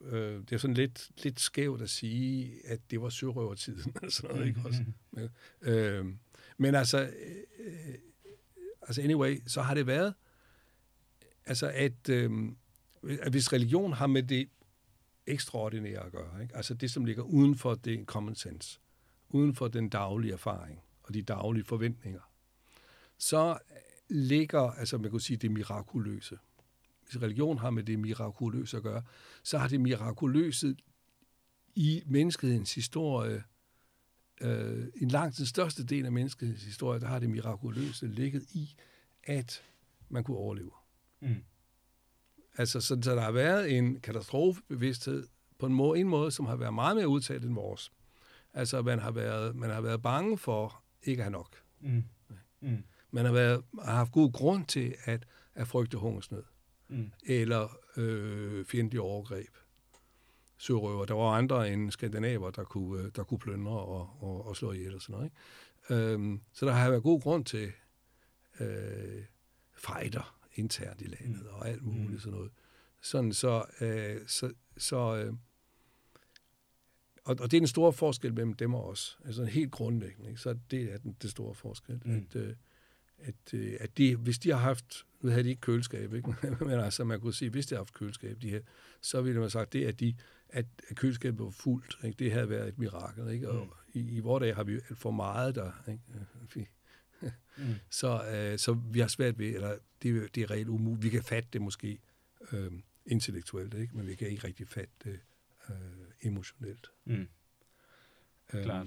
øh, det er sådan lidt, lidt skævt at sige, at det var sørøvertiden. altså, noget, ikke også? Men, øh, Men altså, øh, altså anyway, så har det været, altså at, øh, at hvis religion har med det ekstraordinære at gøre, ikke? altså det, som ligger uden for det common sense, uden for den daglige erfaring og de daglige forventninger, så ligger, altså man kunne sige, det mirakuløse. Hvis religion har med det mirakuløse at gøre, så har det mirakuløse i menneskehedens historie, øh, en langt den største del af menneskehedens historie, der har det mirakuløse ligget i, at man kunne overleve. Mm. Altså, så, så der har været en katastrofebevidsthed på en måde, en måde, som har været meget mere udtalt end vores. Altså, man har været, man har været bange for ikke have nok. Mm. Mm. Man har, været, har haft god grund til at, at frygte hungersnød. Mm. Eller øh, fjendtlige overgreb. Sørøver. Der var andre end skandinaver, der kunne, øh, der kunne plyndre og, og, og slå ihjel og sådan noget. Ikke? Øhm, så der har været god grund til øh, fejder internt i landet mm. og alt muligt mm. sådan noget. Sådan så, øh, så, så øh, og, og det er en stor forskel mellem dem og os. Altså helt grundlæggende. Ikke? Så det er den, det store forskel. Mm. At, øh, at, øh, at de, hvis de har haft, nu havde de ikke køleskab, ikke? men altså man kunne sige, hvis de har haft køleskab, de her, så ville man sagt, det at, de, at køleskabet var fuldt, ikke? det havde været et mirakel. Ikke? Og mm. i, i vores dag har vi for meget der. Ikke? mm. så, øh, så vi har svært ved, eller det, det er reelt umuligt. Vi kan fatte det måske øh, intellektuelt, ikke? men vi kan ikke rigtig fatte det øh, emotionelt. Mm. Øhm, Klart.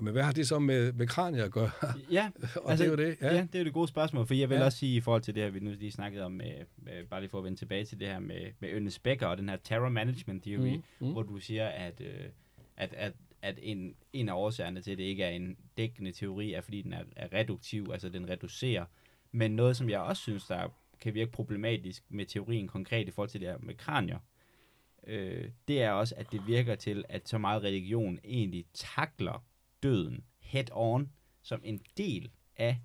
Men hvad har det så med, med kranier at gøre? Ja, og altså, det er jo det. Ja. ja, det er jo det gode spørgsmål, for jeg vil ja. også sige i forhold til det her, vi nu lige snakkede om, med, med, bare lige for at vende tilbage til det her med, med Ernest Becker og den her terror management theory, mm, mm. hvor du siger, at, øh, at, at, at en, en af årsagerne til, at det ikke er en dækkende teori, er fordi den er, er reduktiv, altså den reducerer. Men noget, som jeg også synes, der kan virke problematisk med teorien konkret i forhold til det her med kranier, øh, det er også, at det virker til, at så meget religion egentlig takler døden head on som en del af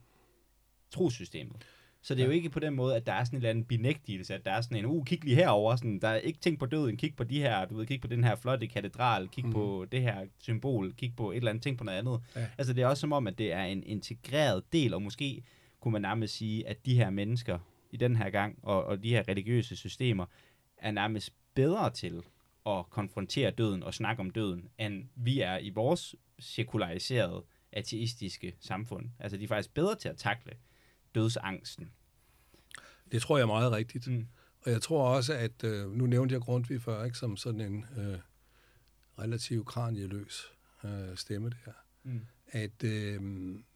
trosystemet. Så det er jo ikke på den måde, at der er sådan en eller anden benægtelse, at der er sådan en, uh, kig lige herover, sådan, der er ikke tænkt på døden, kig på de her, du ved, kig på den her flotte katedral, kig mm. på det her symbol, kig på et eller andet, ting på noget andet. Ja. Altså det er også som om, at det er en integreret del, og måske kunne man nærmest sige, at de her mennesker i den her gang, og, og de her religiøse systemer, er nærmest bedre til at konfrontere døden og snakke om døden, end vi er i vores sekulariserede, ateistiske samfund. Altså, de er faktisk bedre til at takle dødsangsten. Det tror jeg er meget rigtigt. Mm. Og jeg tror også, at, øh, nu nævnte jeg Grundtvig før, ikke, som sådan en øh, relativt kranieløs øh, stemme der, mm. at, øh,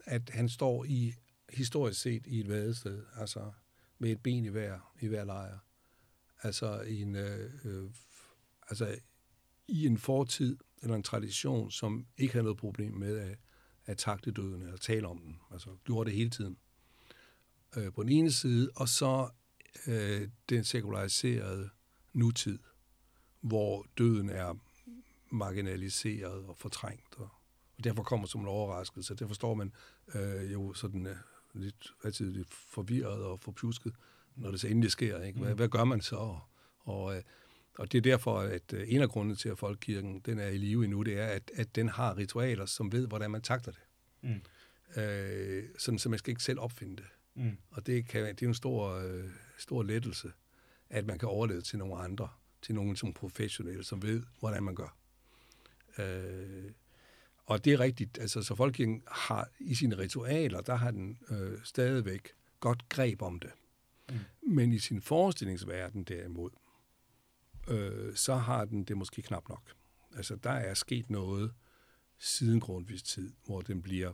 at han står i historisk set i et vadested, altså med et ben i hver, i hver lejr. Altså en, øh, øh, altså i en fortid eller en tradition, som ikke havde noget problem med at, at takle døden eller tale om den. Altså gjorde det hele tiden. Øh, på den ene side, og så øh, den sekulariserede nutid, hvor døden er marginaliseret og fortrængt. Og, og derfor kommer som en overraskelse. Det forstår man øh, jo sådan øh, lidt, altid lidt forvirret og forpjusket, når det så endelig sker. Ikke? Hvad, mm. hvad gør man så? Og, og øh, det er derfor, at øh, en af grundene til, at folkekirken den er i live endnu, det er, at, at den har ritualer, som ved, hvordan man takter det. Mm. Øh, sådan, så man skal ikke selv opfinde det. Mm. Og det, kan, det er en stor, øh, stor lettelse, at man kan overleve til nogle andre, til nogen som professionelle, som ved, hvordan man gør. Øh, og det er rigtigt, altså så folkekirken har i sine ritualer, der har den øh, stadigvæk godt greb om det. Mm. Men i sin forestillingsverden derimod, øh, så har den det måske knap nok. Altså, der er sket noget siden Grundtvigs tid, hvor den bliver,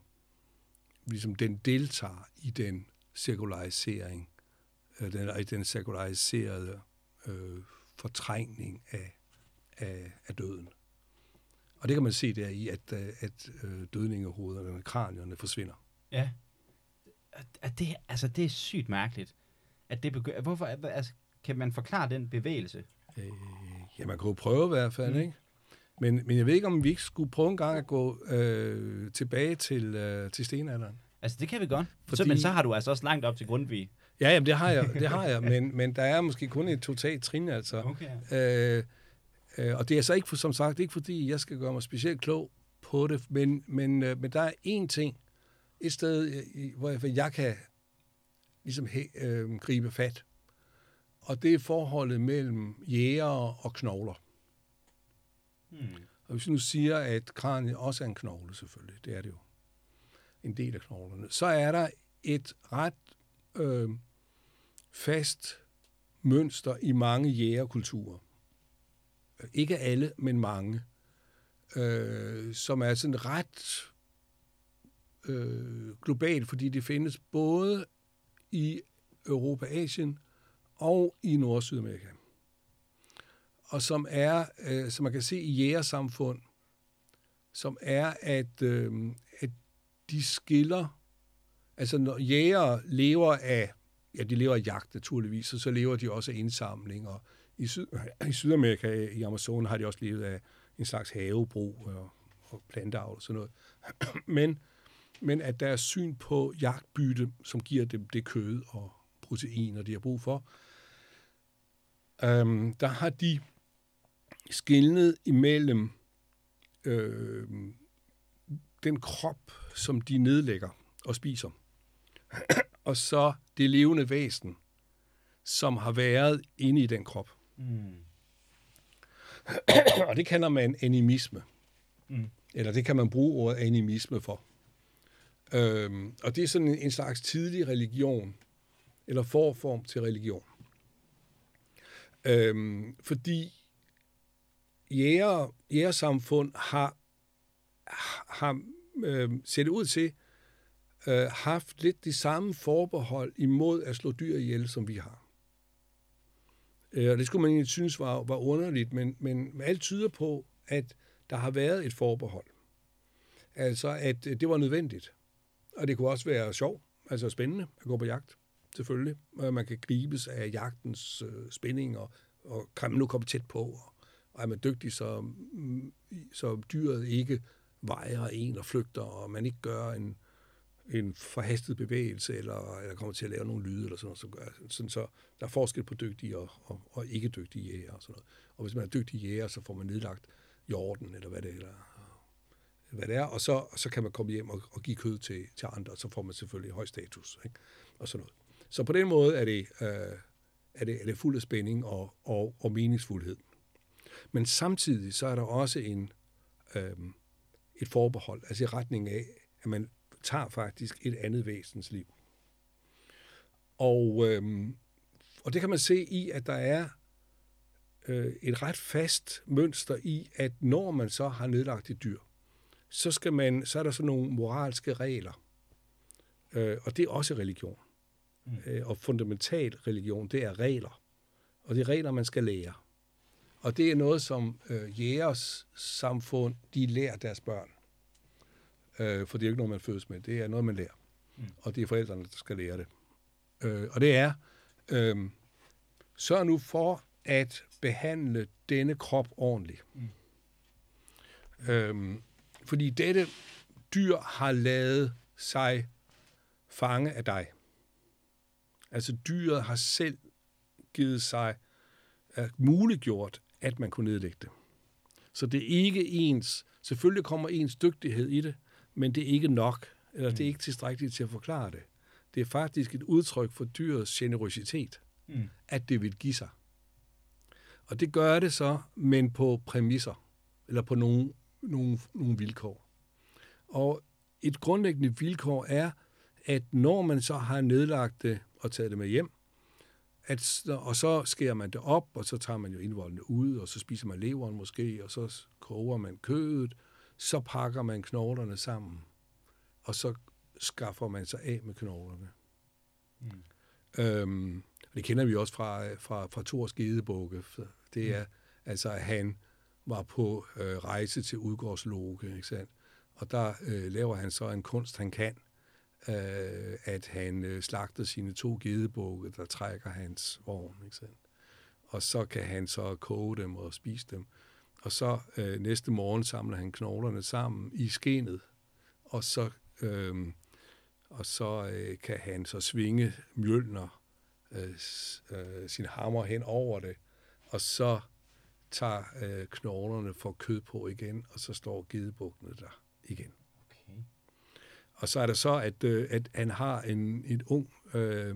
ligesom den deltager i den sekularisering, øh, den, i den sekulariserede øh, fortrængning af, af, af døden. Og det kan man se der i, at, øh, at øh, dødningehovederne, kranierne forsvinder. Ja. At det, altså, det er sygt mærkeligt. At det begynder, hvorfor, altså, kan man forklare den bevægelse? Øh, ja, man kunne prøve i hvert fald, mm. ikke? Men, men jeg ved ikke, om vi ikke skulle prøve en gang at gå øh, tilbage til, øh, til stenalderen. Altså, det kan vi godt. Fordi... Så, men så har du altså også langt op til Grundtvig. Ja, jamen, det har jeg, det har jeg men, men der er måske kun et totalt trin, altså. Okay. Øh, øh, og det er så ikke, for, som sagt, ikke fordi jeg skal gøre mig specielt klog på det, men, men, øh, men der er én ting, et sted, i- hvor jeg, hvor jeg kan ligesom øh, gribe fat. Og det er forholdet mellem jægere og knogler. Hmm. Og hvis vi nu siger, at kraniet også er en knogle, selvfølgelig, det er det jo, en del af knoglerne, så er der et ret øh, fast mønster i mange jægerkulturer. Ikke alle, men mange. Øh, som er sådan ret øh, globalt, fordi det findes både i Europa, Asien og i Nord- og Sydamerika og som er, øh, som man kan se i jægersamfund, som er, at, øh, at de skiller, altså når jæger lever af, ja, de lever af jagt naturligvis, og så lever de også af indsamling, og i, Syd, i Sydamerika, i Amazonen, har de også levet af en slags havebrug og, og planteavl og sådan noget. men, men at deres syn på jagtbytte, som giver dem det kød og proteiner, de har brug for, øhm, der har de skilnet imellem øh, den krop, som de nedlægger og spiser, og så det levende væsen, som har været inde i den krop. Hmm. og det kalder man animisme. Mm. Eller det kan man bruge ordet animisme for. Øhm, og det er sådan en, en slags tidlig religion, eller forform til religion. Øhm, fordi jæger, jægersamfund har, har øh, set ud til øh, haft lidt de samme forbehold imod at slå dyr ihjel, som vi har. Øh, og det skulle man egentlig synes var, var underligt, men, men alt tyder på, at der har været et forbehold. Altså, at øh, det var nødvendigt. Og det kunne også være sjov, altså spændende at gå på jagt, selvfølgelig. Man kan gribes af jagtens øh, spænding, og, og kan man nu komme tæt på, og, og er man dygtig, så, mm, så dyret ikke vejer en og flygter, og man ikke gør en, en forhastet bevægelse, eller, eller kommer til at lave nogle lyde, eller sådan noget, så gør, sådan så der er forskel på dygtige og, og, og ikke dygtige jæger og sådan noget. Og hvis man er dygtig jæger, så får man nedlagt jorden, eller hvad det er, hvad det er, og så, og så kan man komme hjem og, og give kød til, til andre, og så får man selvfølgelig høj status, ikke? og sådan noget. Så på den måde er det, øh, er det, er det fuld af spænding og, og, og meningsfuldhed. Men samtidig så er der også en, øh, et forbehold, altså i retning af, at man tager faktisk et andet væsens liv. Og, øh, og det kan man se i, at der er øh, et ret fast mønster i, at når man så har nedlagt et dyr, så, skal man, så er der sådan nogle moralske regler. Øh, og det er også religion. Mm. Øh, og fundamental religion, det er regler. Og det er regler, man skal lære. Og det er noget, som øh, jægers samfund, de lærer deres børn. Øh, for det er jo ikke noget, man fødes med. Det er noget, man lærer. Mm. Og det er forældrene, der skal lære det. Øh, og det er, øh, sørg nu for at behandle denne krop ordentligt. Mm. Øh, fordi dette dyr har lavet sig fange af dig. Altså dyret har selv givet sig uh, muliggjort, at man kunne nedlægge det. Så det er ikke ens, selvfølgelig kommer ens dygtighed i det, men det er ikke nok, eller mm. det er ikke tilstrækkeligt til at forklare det. Det er faktisk et udtryk for dyrets generøsitet, mm. at det vil give sig. Og det gør det så, men på præmisser, eller på nogle, nogle, nogle vilkår. Og et grundlæggende vilkår er, at når man så har nedlagt det og taget det med hjem, at, og så skærer man det op, og så tager man jo indvoldene ud, og så spiser man leveren måske, og så koger man kødet, så pakker man knoglerne sammen, og så skaffer man sig af med knoglerne. Mm. Øhm, det kender vi også fra, fra, fra Thors Gedebukke. Det er mm. altså, at han var på øh, rejse til Udgårdsloge, ikke sandt? Og der øh, laver han så en kunst, han kan, øh, at han øh, slagter sine to gedebukke, der trækker hans vogn, ikke sandt? Og så kan han så koge dem og spise dem. Og så øh, næste morgen samler han knoglerne sammen i skenet, og så, øh, og så øh, kan han så svinge mjølner øh, øh, sin hammer hen over det, og så tager øh, knoglerne for kød på igen, og så står gedebukkene der igen. Okay. Og så er der så, at, øh, at han har en, en ung øh,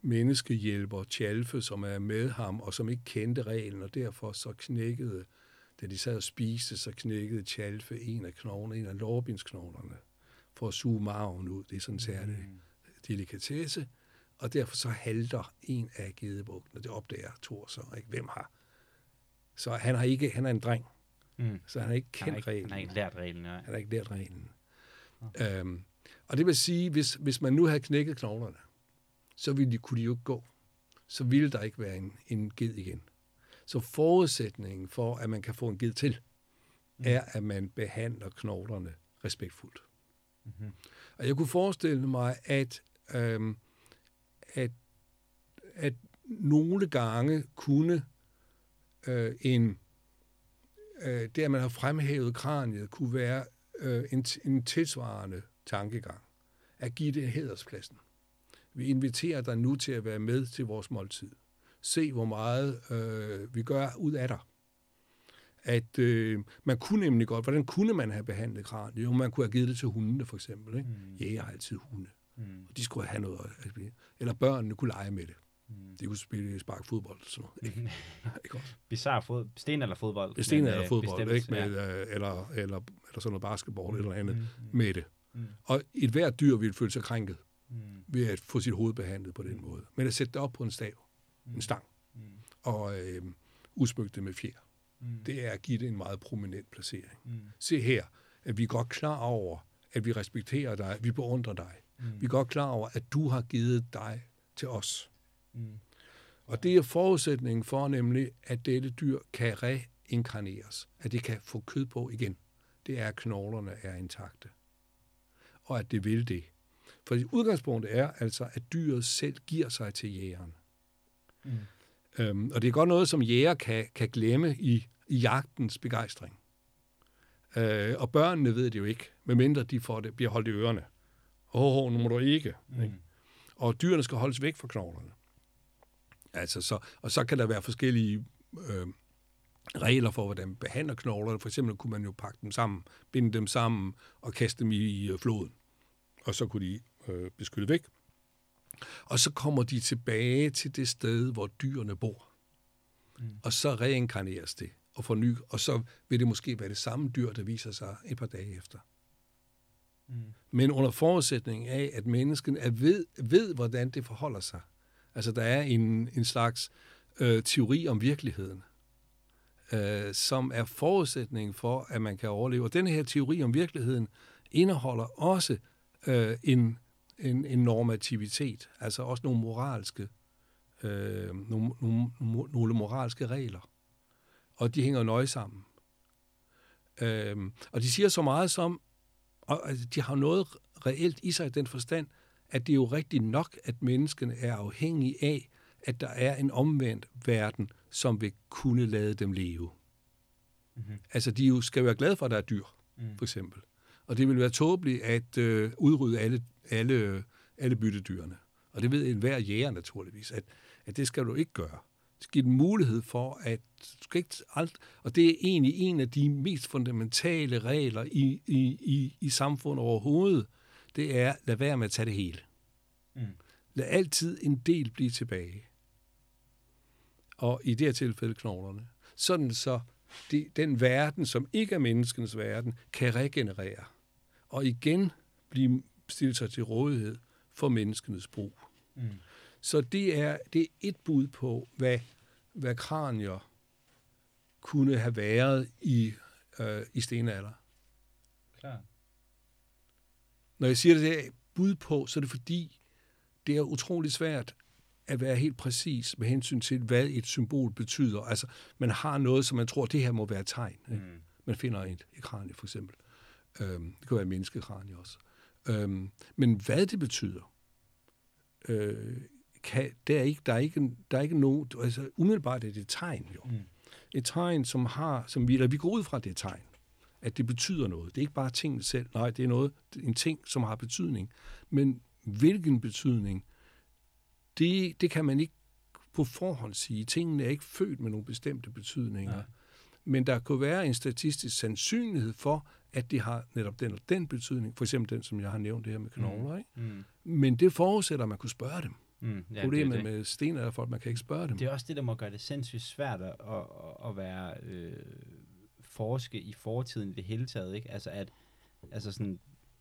menneskehjælper, Tjalfe, som er med ham, og som ikke kendte reglen, og derfor så knækkede, da de sad og spiste, så knækkede Tjalfe en af knoglerne, en af lårbindsknoglerne, for at suge marven ud. Det er sådan en særlig mm. delikatesse, og derfor så halter en af gedebugtene. Det opdager Thor så, ikke? Hvem har? Så han, har ikke, han er en dreng, Mm. så han har ikke kendt Han ikke, reglen. han har ikke lært reglen, ja. Han har ikke lært reglen. Øhm, og det vil sige, hvis, hvis man nu havde knækket knoglerne, så ville de, kunne de jo ikke gå. Så ville der ikke være en, en ged igen. Så forudsætningen for, at man kan få en ged til, mm. er, at man behandler knoglerne respektfuldt. Mm-hmm. Og jeg kunne forestille mig, at, øhm, at, at nogle gange kunne øh, en, øh, det, at man har fremhævet kraniet, kunne være øh, en, en tilsvarende tankegang. At give det hæderspladsen. Vi inviterer dig nu til at være med til vores måltid. Se, hvor meget øh, vi gør ud af dig. At øh, man kunne nemlig godt, hvordan kunne man have behandlet kraniet? Jo, man kunne have givet det til hundene, for eksempel. Ikke? Mm. Jæger har altid hunde. Mm. Og de skulle have noget at. Eller børnene kunne lege med det. Mm. De kunne spille spark fodbold og sådan noget. Ikke? Ikke også? Bizarre fod, sten eller fodbold. Sten eller øh, fodbold, ikke? Med, øh, eller, eller, eller sådan noget basketball eller andet Mm, med det. Mm. Og et hvert dyr ville føle sig krænket Mm. ved at få sit hoved behandlet på den måde. Men at sætte det op på en stav, en stang, Mm. og øh, udsmykke det med fjer, Mm. det er at give det en meget prominent placering. Mm. Se her, at vi er godt klar over, at vi respekterer dig, vi beundrer dig. Mm. Vi er godt klar over, at du har givet dig til os. Mm. Og det er forudsætningen for nemlig, at dette dyr kan reinkarneres, at det kan få kød på igen. Det er, at knoglerne er intakte. Og at det vil det. For udgangspunktet er altså, at dyret selv giver sig til jægeren. Mm. Øhm, og det er godt noget, som jæger kan, kan glemme i, i jagtens begejstring. Øh, og børnene ved det jo ikke, medmindre de får det, bliver holdt i ørerne. Åh, oh, nu må du ikke. Mm. ikke? Og dyrene skal holdes væk fra knoglerne. Altså, så, og så kan der være forskellige øh, regler for, hvordan man behandler knoglerne. For eksempel kunne man jo pakke dem sammen, binde dem sammen og kaste dem i, i øh, floden. Og så kunne de øh, beskytte væk. Og så kommer de tilbage til det sted, hvor dyrene bor. Mm. Og så reinkarneres det og forny, og så vil det måske være det samme dyr, der viser sig et par dage efter. Mm. Men under forudsætning af, at mennesken er ved, ved, hvordan det forholder sig. Altså, der er en, en slags øh, teori om virkeligheden, øh, som er forudsætningen for, at man kan overleve. Og den her teori om virkeligheden indeholder også øh, en, en, en normativitet, altså også nogle moralske, øh, nogle, nogle, nogle moralske regler. Og de hænger nøje sammen. Øh, og de siger så meget som, og altså, de har noget reelt i sig i den forstand, at det er jo rigtigt nok, at menneskene er afhængige af, at der er en omvendt verden, som vil kunne lade dem leve. Mm-hmm. Altså, de jo skal være glade for, at der er dyr, Mm. for eksempel. Og det vil være tåbeligt at øh, udrydde alle, alle, alle byttedyrene. Og det ved enhver jæger naturligvis, at, at det skal du ikke gøre. Skal give dem mulighed for, at du skal ikke alt, og det er egentlig en af de mest fundamentale regler i, i, i, i samfundet overhovedet, det er, lad være med at tage det hele. Mm. Lad altid en del blive tilbage. Og i det her tilfælde knoglerne. Sådan så det, den verden, som ikke er menneskens verden, kan regenerere. Og igen blive stillet sig til rådighed for menneskenes brug. Mm. Så det er, det er et bud på, hvad, hvad kranier kunne have været i, øh, i stenalder. Når jeg siger det, det er bud på, så er det fordi, det er utrolig svært at være helt præcis med hensyn til, hvad et symbol betyder. Altså, man har noget, som man tror, det her må være et tegn. Ikke? Mm. Man finder et, et kranie, for eksempel. Øhm, det kan være et menneskekranie også. Øhm, men hvad det betyder, øh, kan, der, er ikke, der, er ikke, der er ikke nogen... Altså, umiddelbart er det et tegn, jo. Mm. Et tegn, som har... Som vi, eller vi går ud fra det er et tegn. At det betyder noget. Det er ikke bare tingene selv. Nej, det er noget, en ting, som har betydning. Men hvilken betydning, det, det kan man ikke på forhånd sige. Tingene er ikke født med nogle bestemte betydninger. Nej. Men der kunne være en statistisk sandsynlighed for, at det har netop den og den betydning. For eksempel den, som jeg har nævnt det her med knogler. Mm. Ikke? Mm. Men det forudsætter, at man kunne spørge dem. Mm. Ja, Problemet det, det. med sten er, at man kan ikke spørge dem. det er også det, der må gøre det sindssygt svært at, at, at være øh, forske i fortiden i det hele taget, ikke? Altså at, altså sådan,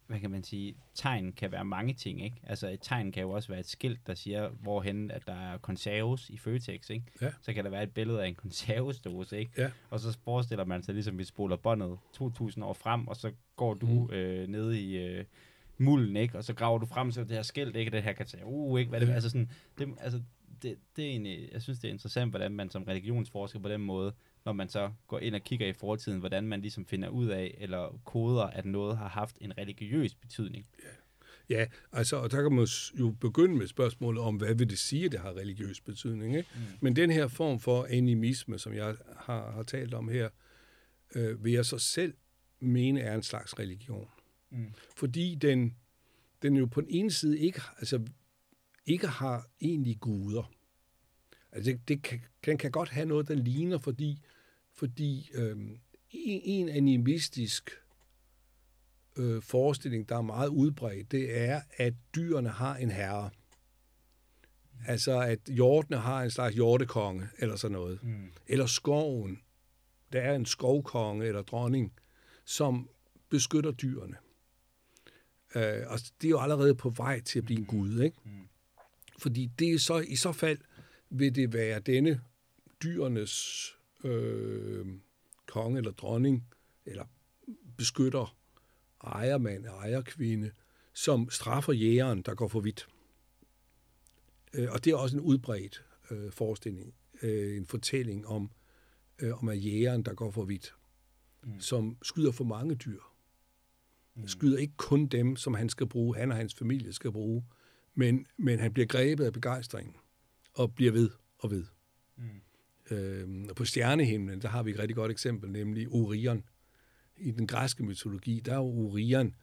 hvad kan man sige, tegn kan være mange ting, ikke? Altså et tegn kan jo også være et skilt, der siger, hvorhen at der er konserves i Føtex, ikke? Ja. Så kan der være et billede af en konservesdåse, ikke? Ja. Og så forestiller man sig ligesom, vi spoler båndet 2000 år frem, og så går du Mm. øh, nede i øh, mulden, ikke? Og så graver du frem til det her skilt, ikke? Det her kan sige, uh, ikke? Hvad det, Ja. altså sådan, det, altså, det, det er egentlig, jeg synes, det er interessant, hvordan man som religionsforsker på den måde, når man så går ind og kigger i fortiden, hvordan man ligesom finder ud af, eller koder, at noget har haft en religiøs betydning. Ja, altså, og der kan man jo begynde med spørgsmålet om, hvad vil det sige, at det har religiøs betydning. Ikke? Mm. Men den her form for animisme, som jeg har, har talt om her, øh, vil jeg så selv mene er en slags religion. Mm. Fordi den, den jo på den ene side ikke, altså, ikke har egentlige guder. Altså, det, det kan, den kan godt have noget, der ligner, fordi, fordi øh, en, en animistisk øh, forestilling, der er meget udbredt, det er, at dyrene har en herre. Altså, at hjortene har en slags hjortekonge, eller sådan noget. Mm. Eller skoven. Der er en skovkonge eller dronning, som beskytter dyrene. Øh, og det er jo allerede på vej til at blive en gud, ikke? Mm. Fordi det er så, i så fald vil det være denne dyrenes øh, konge eller dronning, eller beskytter ejermand, ejerkvinde, som straffer jægeren, der går for vidt. Øh, og det er også en udbredt øh, forestilling, øh, en fortælling om, øh, om at jægeren, der går for vidt, mm. som skyder for mange dyr. Mm. Skyder ikke kun dem, som han skal bruge, han og hans familie skal bruge, men, men han bliver grebet af begejstringen og bliver ved og ved. Mm. Øh, og på stjernehimlen, der har vi et rigtig godt eksempel, nemlig Orion. I den græske mytologi, der er Orion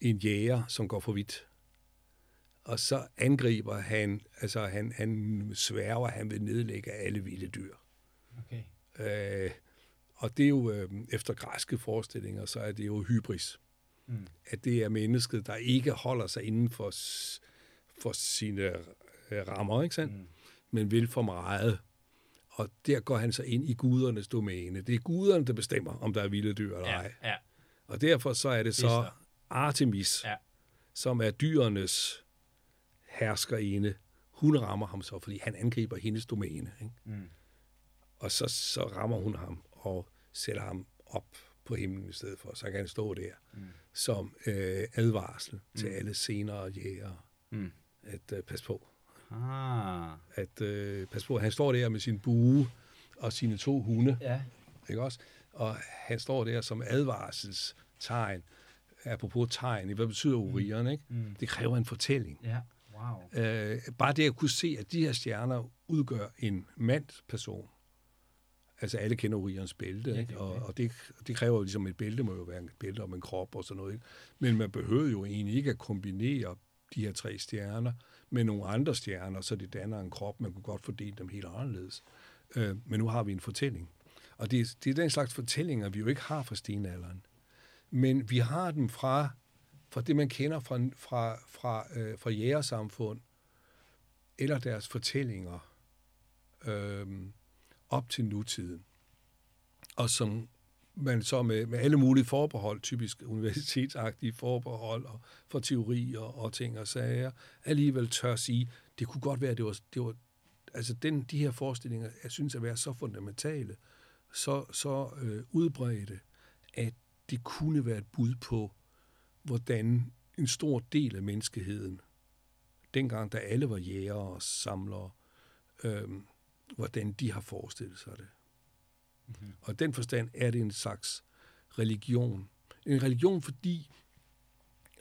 en jæger, som går for vidt. Og så angriber han, altså han, han sværger, han vil nedlægge alle vilde dyr. Okay. Øh, og det er jo, øh, efter græske forestillinger, så er det jo hybris. Mm. At det er mennesket, der ikke holder sig inden for, for sine øh, rammer, ikke sandt? Mm. men vil for meget. Og der går han så ind i gudernes domæne. Det er guderne, der bestemmer, om der er vilde dyr eller Ja, ej. ja. Og derfor så er det så Ister. Artemis, Ja. som er dyrenes herskerinde. Hun rammer ham så, fordi han angriber hendes domæne. Ikke? Mm. Og så, så rammer hun ham og sætter ham op på himlen i stedet for. Så kan han stå der Mm. som øh, advarsel til alle senere jægere. Mm. At øh, pas på. Ah. At øh, pas på. Han står der med sin bue og sine to hunde. Ja. Ikke også? Og han står der som advarselstegn. Apropos tegn, hvad betyder Orion, ikke? Mm. Det kræver en fortælling. Ja. Wow. Øh, bare det at kunne se, at de her stjerner udgør en mandsperson. Altså alle kender Orions bælte, Ja, ikke? Og, det. og det, det kræver jo ligesom et bælte, må jo være et bælte om en krop og sådan noget. Ikke? Men man behøver jo egentlig ikke at kombinere de her tre stjerner med nogle andre stjerner, så det danner en krop. Man kunne godt fordele dem helt anderledes. Øh, men nu har vi en fortælling. Og det, er- det er den slags fortællinger, vi jo ikke har fra stenalderen. Men vi har dem fra, fra det, man kender fra, fra, fra, øh, fra jægersamfund, eller deres fortællinger øh, op til nutiden. Og som man så med, med alle mulige forbehold, typisk universitetsagtige forbehold og for teorier og ting og sager, alligevel tør sige, det kunne godt være, at det var, det var altså den, de her forestillinger, jeg synes at være så fundamentale, så, så øh, udbredte, at det kunne være et bud på, hvordan en stor del af menneskeheden, dengang da alle var jægere og samlere, øh, hvordan de har forestillet sig det. Mhm. Og den forstand er det en slags religion. En religion, fordi,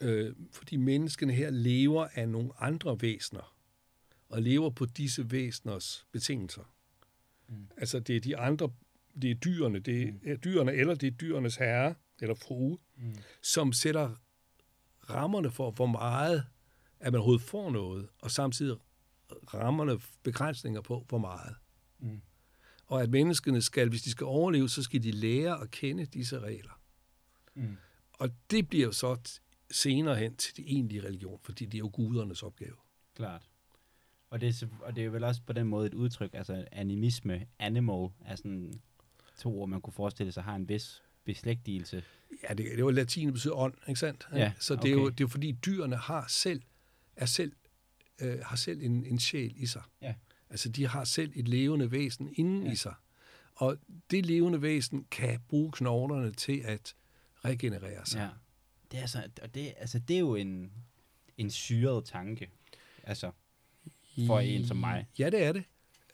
øh, fordi menneskene her lever af nogle andre væsener, og lever på disse væseners betingelser. Mm. Altså det er de andre, det er dyrene, det er, er dyrene, eller det er dyrenes herre, eller frue, Mm. som sætter rammerne for, hvor meget, at man overhovedet får noget, og samtidig rammerne, begrænsninger på, hvor meget. Mm. Og at menneskene skal, hvis de skal overleve, så skal de lære at kende disse regler. Mm. og det bliver jo så senere hen til det egentlige religion, fordi det er jo gudernes opgave. Klart. Og det, er, og det er vel også på den måde et udtryk, altså animisme, animal, er sådan to ord, man kunne forestille sig har en vis beslægtigelse. Ja, det, det var latin, det betyder ånd, ikke sandt? Ja, Så det er, jo, okay. det er jo fordi dyrene har selv, er selv, øh, har selv en, en sjæl i sig. Ja. Altså de har selv et levende væsen inden Ja. i sig. Og det levende væsen kan bruge knoglerne til at regenerere sig. Ja. Det er, så, og det, altså, det er jo en, en syret tanke. Altså, for en som mig. Ja, det er det.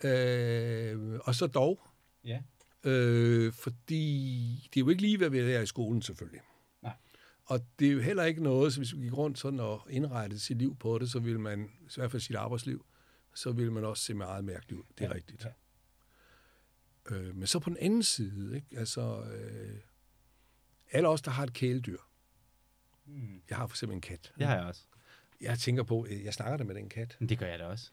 Øh, og så dog, ja. øh, fordi det er jo ikke lige, hvad vi lærer i skolen selvfølgelig. Nej. Og det er jo heller ikke noget, så hvis vi gik rundt sådan og indrettede sit liv på det, så ville man, i hvert fald sit arbejdsliv, så ville man også se meget mærkeligt ud. Det er Ja, rigtigt. ja. Øh, men så på den anden side, ikke? altså øh, alle os, der har et kæledyr. Mm. Jeg har for eksempel en kat. Det har jeg også. Jeg tænker på, øh, jeg snakker da med den kat. Det gør jeg da også.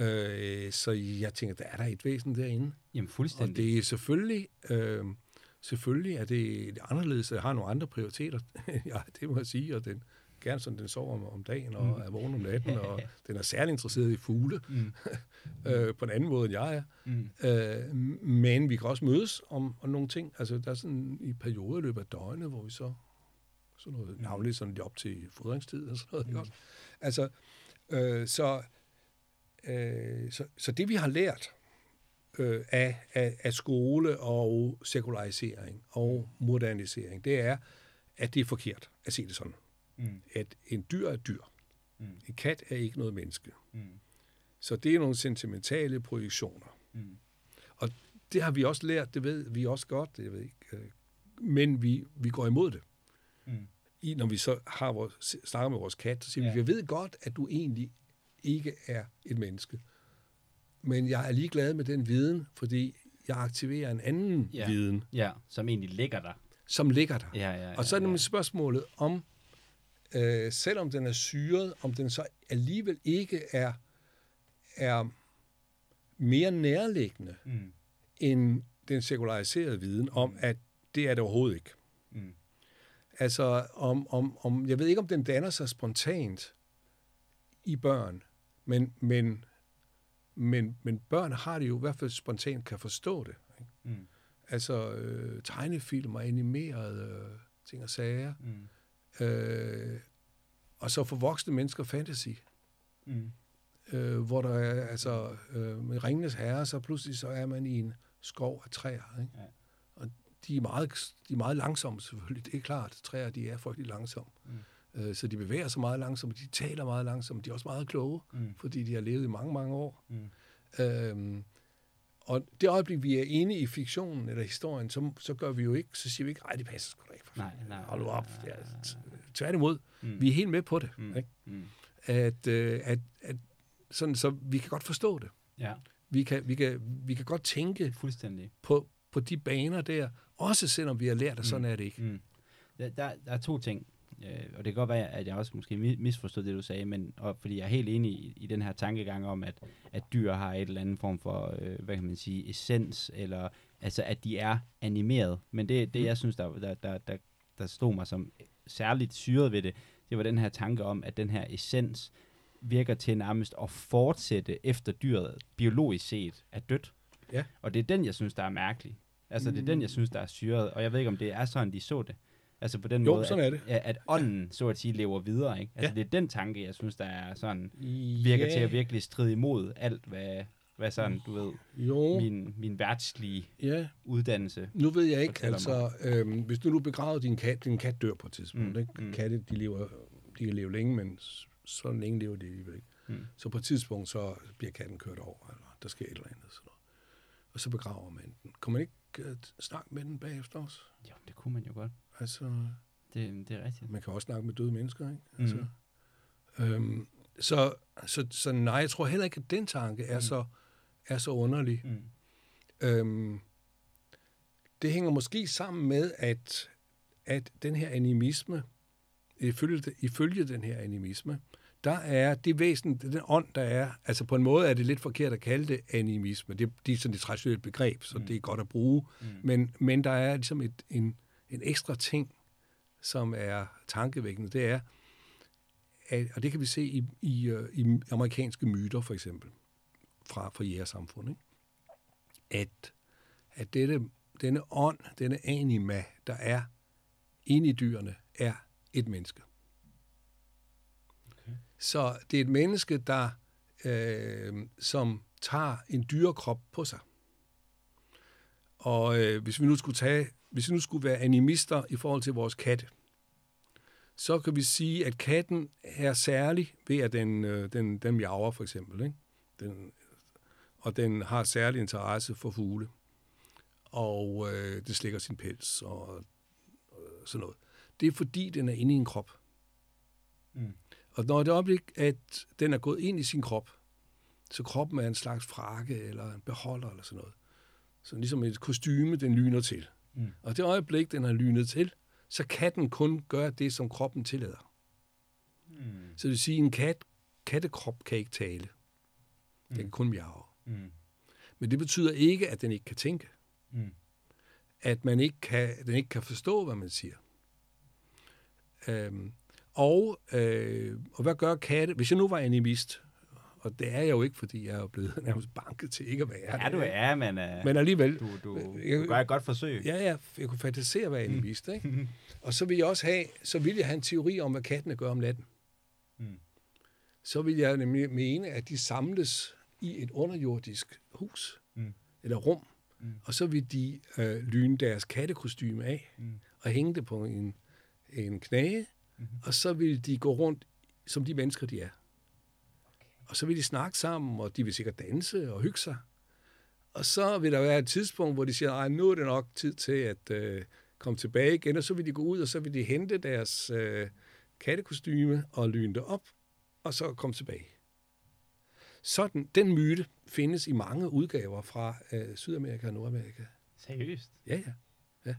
Øh, så jeg tænker, der er der et væsen derinde. Jamen Og fuldstændig. det er selvfølgelig, øh, selvfølgelig er det, er anderledes, jeg har nogle andre prioriteter, ja, det må jeg sige, og den, gerne sådan, den sover om, om dagen og Mm. er vågen om natten, og den er særlig interesseret i fugle, Mm. øh, på en anden måde, end jeg er. Mm. Øh, men vi kan også mødes om, om nogle ting. Altså, der er sådan i perioder i løbet af døgnet, hvor vi så sådan noget, Mm. navnligt sådan lige op til fodringstid og sådan noget. Mm. Mm. Ikke? også? Altså, øh, så, øh, så, så det vi har lært øh, af, af, af skole og sekularisering og modernisering, det er, at det er forkert at se det sådan. Mm. At en dyr er dyr. Mm. En kat er ikke noget menneske. Mm. Så det er nogle sentimentale projektioner. Mm. Det har vi også lært, det ved vi også godt, det ved jeg ikke. øh, Men vi, vi går imod det. Mm. I, når vi så har vores, snakker med vores kat, så siger Ja. vi, vi ved godt, at du egentlig ikke er et menneske. Men jeg er lige glad med den viden, fordi jeg aktiverer en anden Ja. viden, Ja, som egentlig ligger der. som ligger der. Ja, ja, ja, Og så er det ja. spørgsmålet om, øh, selvom den er syret, om den så alligevel ikke er, er mere nærliggende Mm. end den sekulariserede viden om, at det er det overhovedet ikke. Mm. Altså, om, om, om, jeg ved ikke, om den danner sig spontant i børn, men, men, men, men børn har det jo i hvert fald spontant kan forstå det. Ikke? Mm. Altså, øh, tegnefilm og animerede øh, ting og sager. Mm. Øh, og så for voksne mennesker fantasy, Mm. øh, hvor der er, altså, øh, med Ringenes Herre, så pludselig så er man i en skov af træer. Ikke? Ja. Og de er, meget, de er meget langsomme selvfølgelig, det er klart. Træer, de er frygtelig langsomme. Mm. Øh, så de bevæger sig meget langsomt, de taler meget langsomt, de er også meget kloge, Mm. fordi de har levet i mange, mange år. Mm. Øhm, og det øjeblik, vi er inde i fiktionen eller historien, så, så gør vi jo ikke, så siger vi ikke, nej, det passer sgu da ikke. Nej, nej. Hold nu op. nej, nej, nej, tværtimod, Mm. vi er helt med på det. Mm. Ikke? Mm. At, øh, at, at, sådan, så vi kan godt forstå det. Ja, Vi kan, vi kan, vi kan godt tænke fuldstændig. på, på de baner der, også selvom vi har lært, at sådan er det ikke. Mm. Der, der, der er to ting, øh, og det kan godt være, at jeg også måske mi- misforstod det, du sagde, men og, fordi jeg er helt enig i, i den her tankegang om, at, at dyr har et eller andet form for, øh, hvad kan man sige, essens, eller altså at de er animeret. Men det, det Mm. jeg synes, der, der, der, der, der stod mig som særligt syret ved det, det var den her tanke om, at den her essens virker til nærmest at fortsætte efter dyret biologisk set er dødt. Ja. Og det er den, jeg synes, der er mærkelig. Altså, det er den, jeg synes, der er syret. Og jeg ved ikke, om det er sådan, de så det. Altså på den Jo, måde, sådan at, er det. At, at ånden, så at sige, lever videre. Ikke? Altså, Ja. det er den tanke, jeg synes, der er sådan, virker ja, til at virkelig stride imod alt, hvad, hvad sådan, du ved, Jo, min, min værtslige ja. uddannelse. Nu ved jeg ikke, altså, øhm, hvis nu du begraver din kat, din kat dør på et tidspunkt, Mm, ikke? mm. Katte, de lever, de kan leve længe, men så længe lever de alligevel ikke. Mm. Så på et tidspunkt, så bliver katten kørt over, eller der sker et eller andet. Sådan noget. Og så begraver man den. Kan man ikke uh, snakke med den bagefter også? Jo, det kunne man jo godt. Altså, Det, det er rigtigt. man kan også snakke med døde mennesker, ikke? Mm. Altså, øhm, så, så, så nej, jeg tror heller ikke, at den tanke er, Mm. så, er så underlig. Mm. Øhm, det hænger måske sammen med, at, at den her animisme, ifølge, ifølge den her animisme, der er det væsen, den ånd, der er, altså på en måde er det lidt forkert at kalde det animisme. Det, det er sådan et traditionelt begreb, så Mm. det er godt at bruge. Mm. Men, men der er ligesom et, en, en ekstra ting, som er tankevækkende, det er, at, og det kan vi se i, i, øh, i amerikanske myter for eksempel, fra, fra jægersamfundet, ikke? at, at dette, denne ånd, denne anima, der er inde i dyrene, er et menneske. Okay. Så det er et menneske, der øh, som tager en dyrekrop på sig. Og øh, hvis vi nu skulle tage, hvis vi nu skulle være animister i forhold til vores katte, så kan vi sige, at katten er særlig ved, at den, øh, den, den miaver for eksempel. Ikke? Den, og den har særlig interesse for fugle. Og øh, det slikker sin pels og, og sådan noget. Det er fordi, den er inde i en krop. Mm. Og når det øjeblik, at den er gået ind i sin krop, så kroppen er en slags frakke eller en beholder eller sådan noget. Så ligesom et kostyme, den lyner til. Mm. Og det øjeblik, den har lynet til, så kan den kun gøre det, som kroppen tillader. Mm. Så det vil sige, at en kat, kattekrop kan ikke tale. Den mm. kan kun miave. Mm. Men det betyder ikke, at den ikke kan tænke. Mm. At man ikke kan, den ikke kan forstå, hvad man siger. Øhm, og, øh, og hvad gør katte? Hvis jeg nu var animist, og det er jeg jo ikke, fordi jeg er blevet nærmest banket til ikke at være Ja, du er, men, uh, men alligevel. Du, du, jeg, du gør et godt forsøg. Ja, ja, jeg kunne fantasere, hvad jeg vidste. Ikke? og så vil jeg også have, så vil jeg have en teori om, hvad kattene gør om natten. Mm. Så vil jeg nemlig mene, at de samles i et underjordisk hus, mm. eller rum, mm. og så vil de øh, lyne deres kattekostyme af, mm. og hænge det på en, en knage, mm. og så vil de gå rundt, som de mennesker, de er. Og så vil de snakke sammen, og de vil sikkert danse og hygge sig. Og så vil der være et tidspunkt, hvor de siger, at nu er det nok tid til at øh, komme tilbage igen, og så vil de gå ud, og så vil de hente deres øh, kattekostyme og lyne det op, og så komme tilbage. Sådan, den myte findes i mange udgaver fra øh, Sydamerika og Nordamerika. Seriøst? Ja, ja. ja.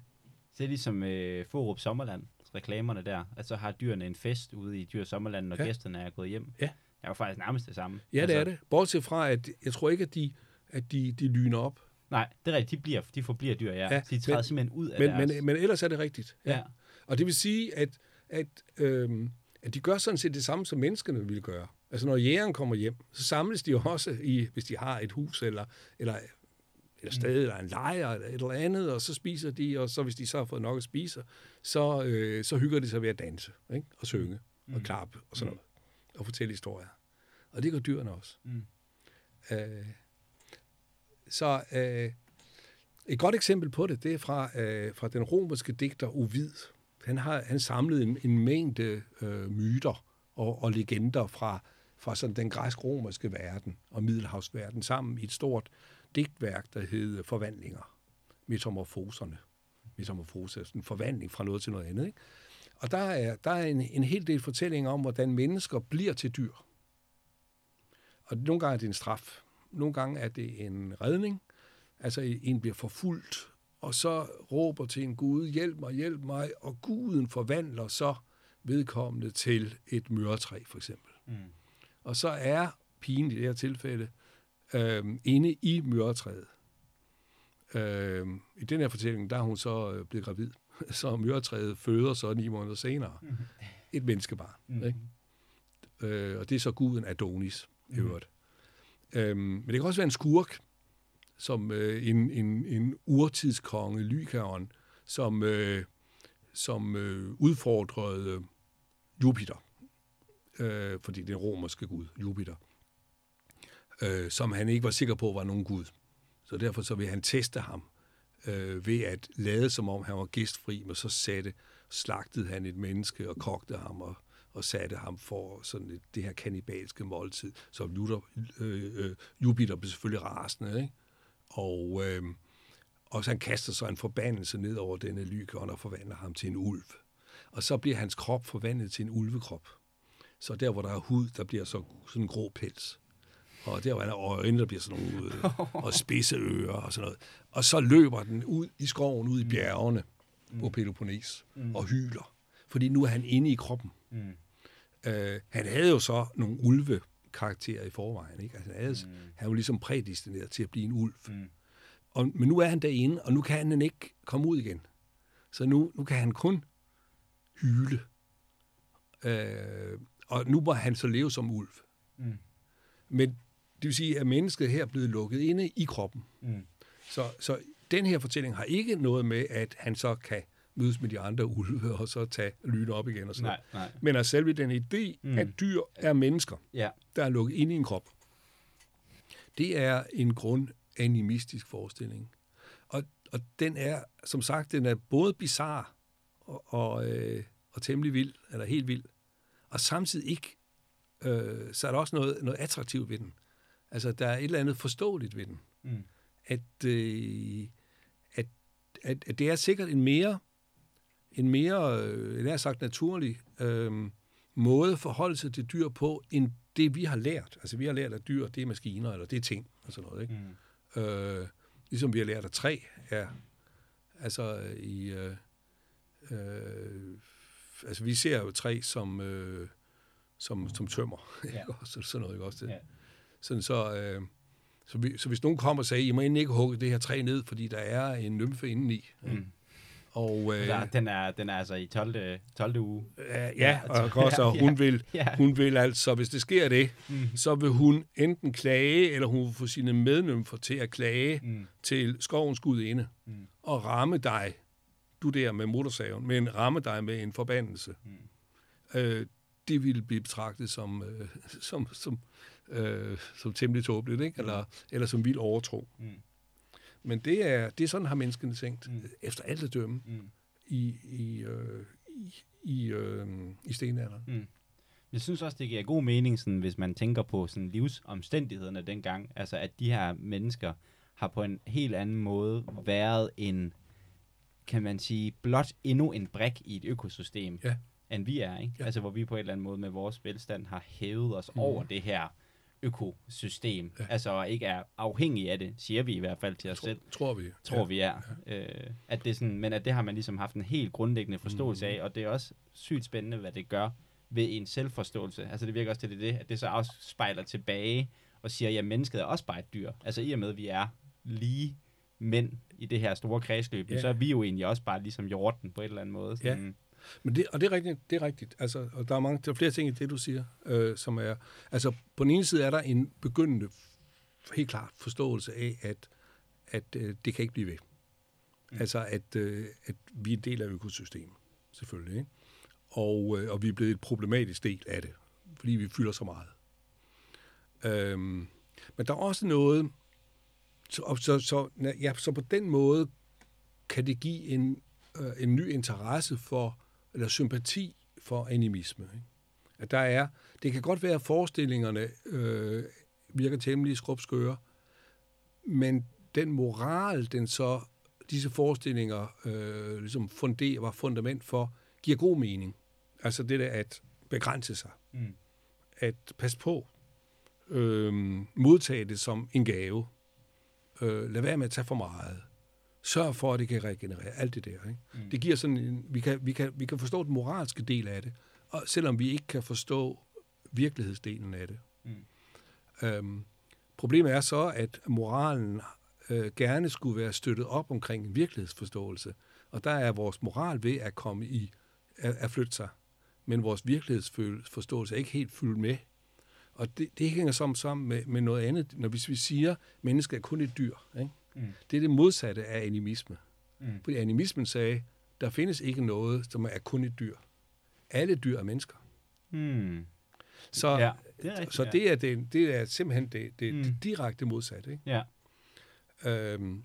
Det er ligesom øh, Forup Sommerland, reklamerne der, at så har dyrene en fest ude i Dyr Sommerland, når ja. gæsterne er gået hjem. Ja er jo faktisk nærmest det samme. Ja, det altså, er det. Bortset fra, at jeg tror ikke, at de, at de, de lyner op. Nej, det er rigtigt. De, bliver, de forbliver dyr, ja. ja de træder men, simpelthen ud af men, deres... Men, men ellers er det rigtigt. Ja. ja. Og det vil sige, at, at, øhm, at de gør sådan set det samme, som menneskene ville gøre. Altså når jægeren kommer hjem, så samles de jo også, i, hvis de har et hus eller, eller, eller sted, mm. eller en lejr eller et eller andet, og så spiser de, og så hvis de så har fået nok at spise, så, øh, så hygger de sig ved at danse ikke? og synge mm. og klappe og sådan mm. noget, og fortælle historier. Og det gør dyrene også. Mm. Øh, så øh, et godt eksempel på det, det er fra, øh, fra den romerske digter Ovid. Han har han samlet en, en mængde øh, myter og, og legender fra, fra sådan den græsk-romerske verden og middelhavsverden sammen i et stort digtværk, der hedder Forvandlinger. Metamorfoserne. Metamorfose, en forvandling fra noget til noget andet. Ikke? Og der er, der er en, en hel del fortællinger om, hvordan mennesker bliver til dyr. Og nogle gange er det en straf. Nogle gange er det en redning. Altså en bliver forfulgt, og så råber til en Gud, hjælp mig, hjælp mig, og guden forvandler så vedkommende til et møretræ, for eksempel. Mm. Og så er pigen i det her tilfælde øh, inde i møretræet. Øh, I den her fortælling, der er hun så øh, blevet gravid. Så møretræet føder så ni måneder senere mm. et menneskebarn. Mm. Ikke? Øh, og det er så guden Adonis i mm. øvrigt. Øhm, men det kan også være en skurk, som øh, en, en, en urtidskonge, Lykaon, som, øh, som øh, udfordrede Jupiter, øh, fordi det er romerske gud, Jupiter, øh, som han ikke var sikker på var nogen gud. Så derfor så vil han teste ham øh, ved at lade som om han var gæstfri, men så satte, slagtede han et menneske og kogte ham og og satte ham for sådan et, det her kanibalske måltid. Så Luther, øh, øh, Jupiter blev selvfølgelig rasende, ikke? Og, øh, og så han kaster så en forbandelse ned over denne lykon og forvandler ham til en ulv. Og så bliver hans krop forvandlet til en ulvekrop. Så der, hvor der er hud, der bliver så sådan en grå pels. Og der, hvor han er øjne, der bliver sådan nogle, øh, og spidse ører og sådan noget. Og så løber den ud i skoven, ud i bjergene mm. på Peloponnes mm. og hyler. Fordi nu er han inde i kroppen. Mm. Øh, han havde jo så nogle ulve karakterer i forvejen. Ikke? Altså, han, havde, mm. han var ligesom prædestineret til at blive en ulv. Mm. Og, men nu er han derinde, og nu kan han ikke komme ud igen. Så nu, nu kan han kun hyle. Øh, og nu må han så leve som ulv. Mm. Men det vil sige, at mennesket her er blevet lukket inde i kroppen. Mm. Så, så den her fortælling har ikke noget med, at han så kan mødes med de andre ulve og så tage lyne op igen og sådan Nej, nej. Men at selve den idé, Mm. at dyr er mennesker, Ja. der er lukket inde i en krop, det er en grundanimistisk forestilling. Og, og den er, som sagt, den er både bizarre og, og, øh, og temmelig vild, eller helt vild, og samtidig ikke, øh, så er der også noget, noget attraktivt ved den. Altså, der er et eller andet forståeligt ved den. Mm. At, øh, at, at, at det er sikkert en mere, en mere, øh, har sagt, naturlig øh, måde at forholde sig til dyr på, end det, vi har lært. Altså, vi har lært, at dyr, det er maskiner, eller det er ting, og sådan noget, ikke? Mm. Øh, ligesom vi har lært, at træ er, altså i, øh, øh, altså vi ser jo træ som, øh, som, som tømmer, Ja. ja. så, sådan noget, ikke også det? Ja. Sådan så, øh, så, vi, så hvis nogen kommer og sagde, I må endelig ikke hugge det her træ ned, fordi der er en nymfe indeni. Mm. Og, øh, Der, den, er, den er altså i 12. 12. uge. ja, Ja, ja, og også, og ja, hun vil, Ja. hun vil altså, hvis det sker det, Mm. så vil hun enten klage, eller hun vil få sine mednymfer til at klage Mm. til skovens gudinde Mm. og ramme dig, du der med motorsaven, men ramme dig med en forbandelse. Mm. Øh, det ville blive betragtet som, øh, som, som, øh, som temmelig tåbeligt, ikke? Eller, eller som vild overtro. Mm. Men det er, det er sådan, har menneskene tænkt, Mm. mm. efter alt at dømme, Mm. i, i, øh, i, i, øh, i stenalderen. Mm. Jeg synes også, det giver god mening, sådan, hvis man tænker på sådan, livsomstændighederne dengang. Altså, at de her mennesker har på en helt anden måde været en, kan man sige, blot endnu en brik i et økosystem, Ja. end vi er. Ikke? Ja. Altså, hvor vi på en eller anden måde med vores velstand har hævet os mm. over det her økosystem. Ja. Ja. Altså, og ikke er afhængige af det, siger vi i hvert fald til os selv Tror, tror vi. tror ja. vi er. Øh, at det sådan, men at det har man ligesom haft en helt grundlæggende forståelse Mhm. af, og det er også sygt spændende, hvad det gør ved en selvforståelse. Altså det virker også til det, det, at det så afspejler tilbage og siger, at mennesket er også bare et dyr. Altså i og med, at vi er lige mænd i det her store kredsløb, Ja. så er vi jo egentlig også bare ligesom jorden på et eller andet måde. Sådan, Men det, og det er rigtigt, det er rigtigt. Altså, og der er, mange, der er flere ting i det, du siger, øh, som er... Altså, på den ene side er der en begyndende, helt klart forståelse af, at, at øh, det kan ikke blive ved. Mm. Altså, at, øh, at vi er en del af økosystemet, selvfølgelig. Ikke? Og, øh, og vi er blevet et problematisk del af det, fordi vi fylder så meget. Øhm, men der er også noget... Så, så, så, ja, så på den måde kan det give en, øh, en ny interesse for, eller sympati for animisme. Ikke? At der er, det kan godt være, at forestillingerne øh, virker temmelig skrubskøre, men den moral, den så disse forestillinger øh, ligesom funder, var fundament for, giver god mening. Altså det der at begrænse sig, Mm. at passe på, øh, modtage det som en gave, øh, lad være med at tage for meget, sørg for, at det kan regenerere, alt det der. Ikke? Mm. Det giver sådan en, vi kan, vi, kan, vi kan forstå den moralske del af det, og selvom vi ikke kan forstå virkelighedsdelen af det. Mm. Øhm, problemet er så, at moralen øh, gerne skulle være støttet op omkring en virkelighedsforståelse, og der er vores moral ved at komme i, at, at flytte sig, men vores virkelighedsforståelse er ikke helt fyldt med. Og det, det hænger sammen, sammen med, med noget andet, når hvis vi siger, at mennesket er kun et dyr. Ikke? Mm. Det er det modsatte af animisme. Mm. Fordi animismen sagde, der findes ikke noget, som er kun et dyr. Alle dyr er mennesker. Mm. Så, Ja, det er rigtigt, så det, er det, det er simpelthen det, det, Mm. det direkte modsatte. Ikke? Ja. Øhm,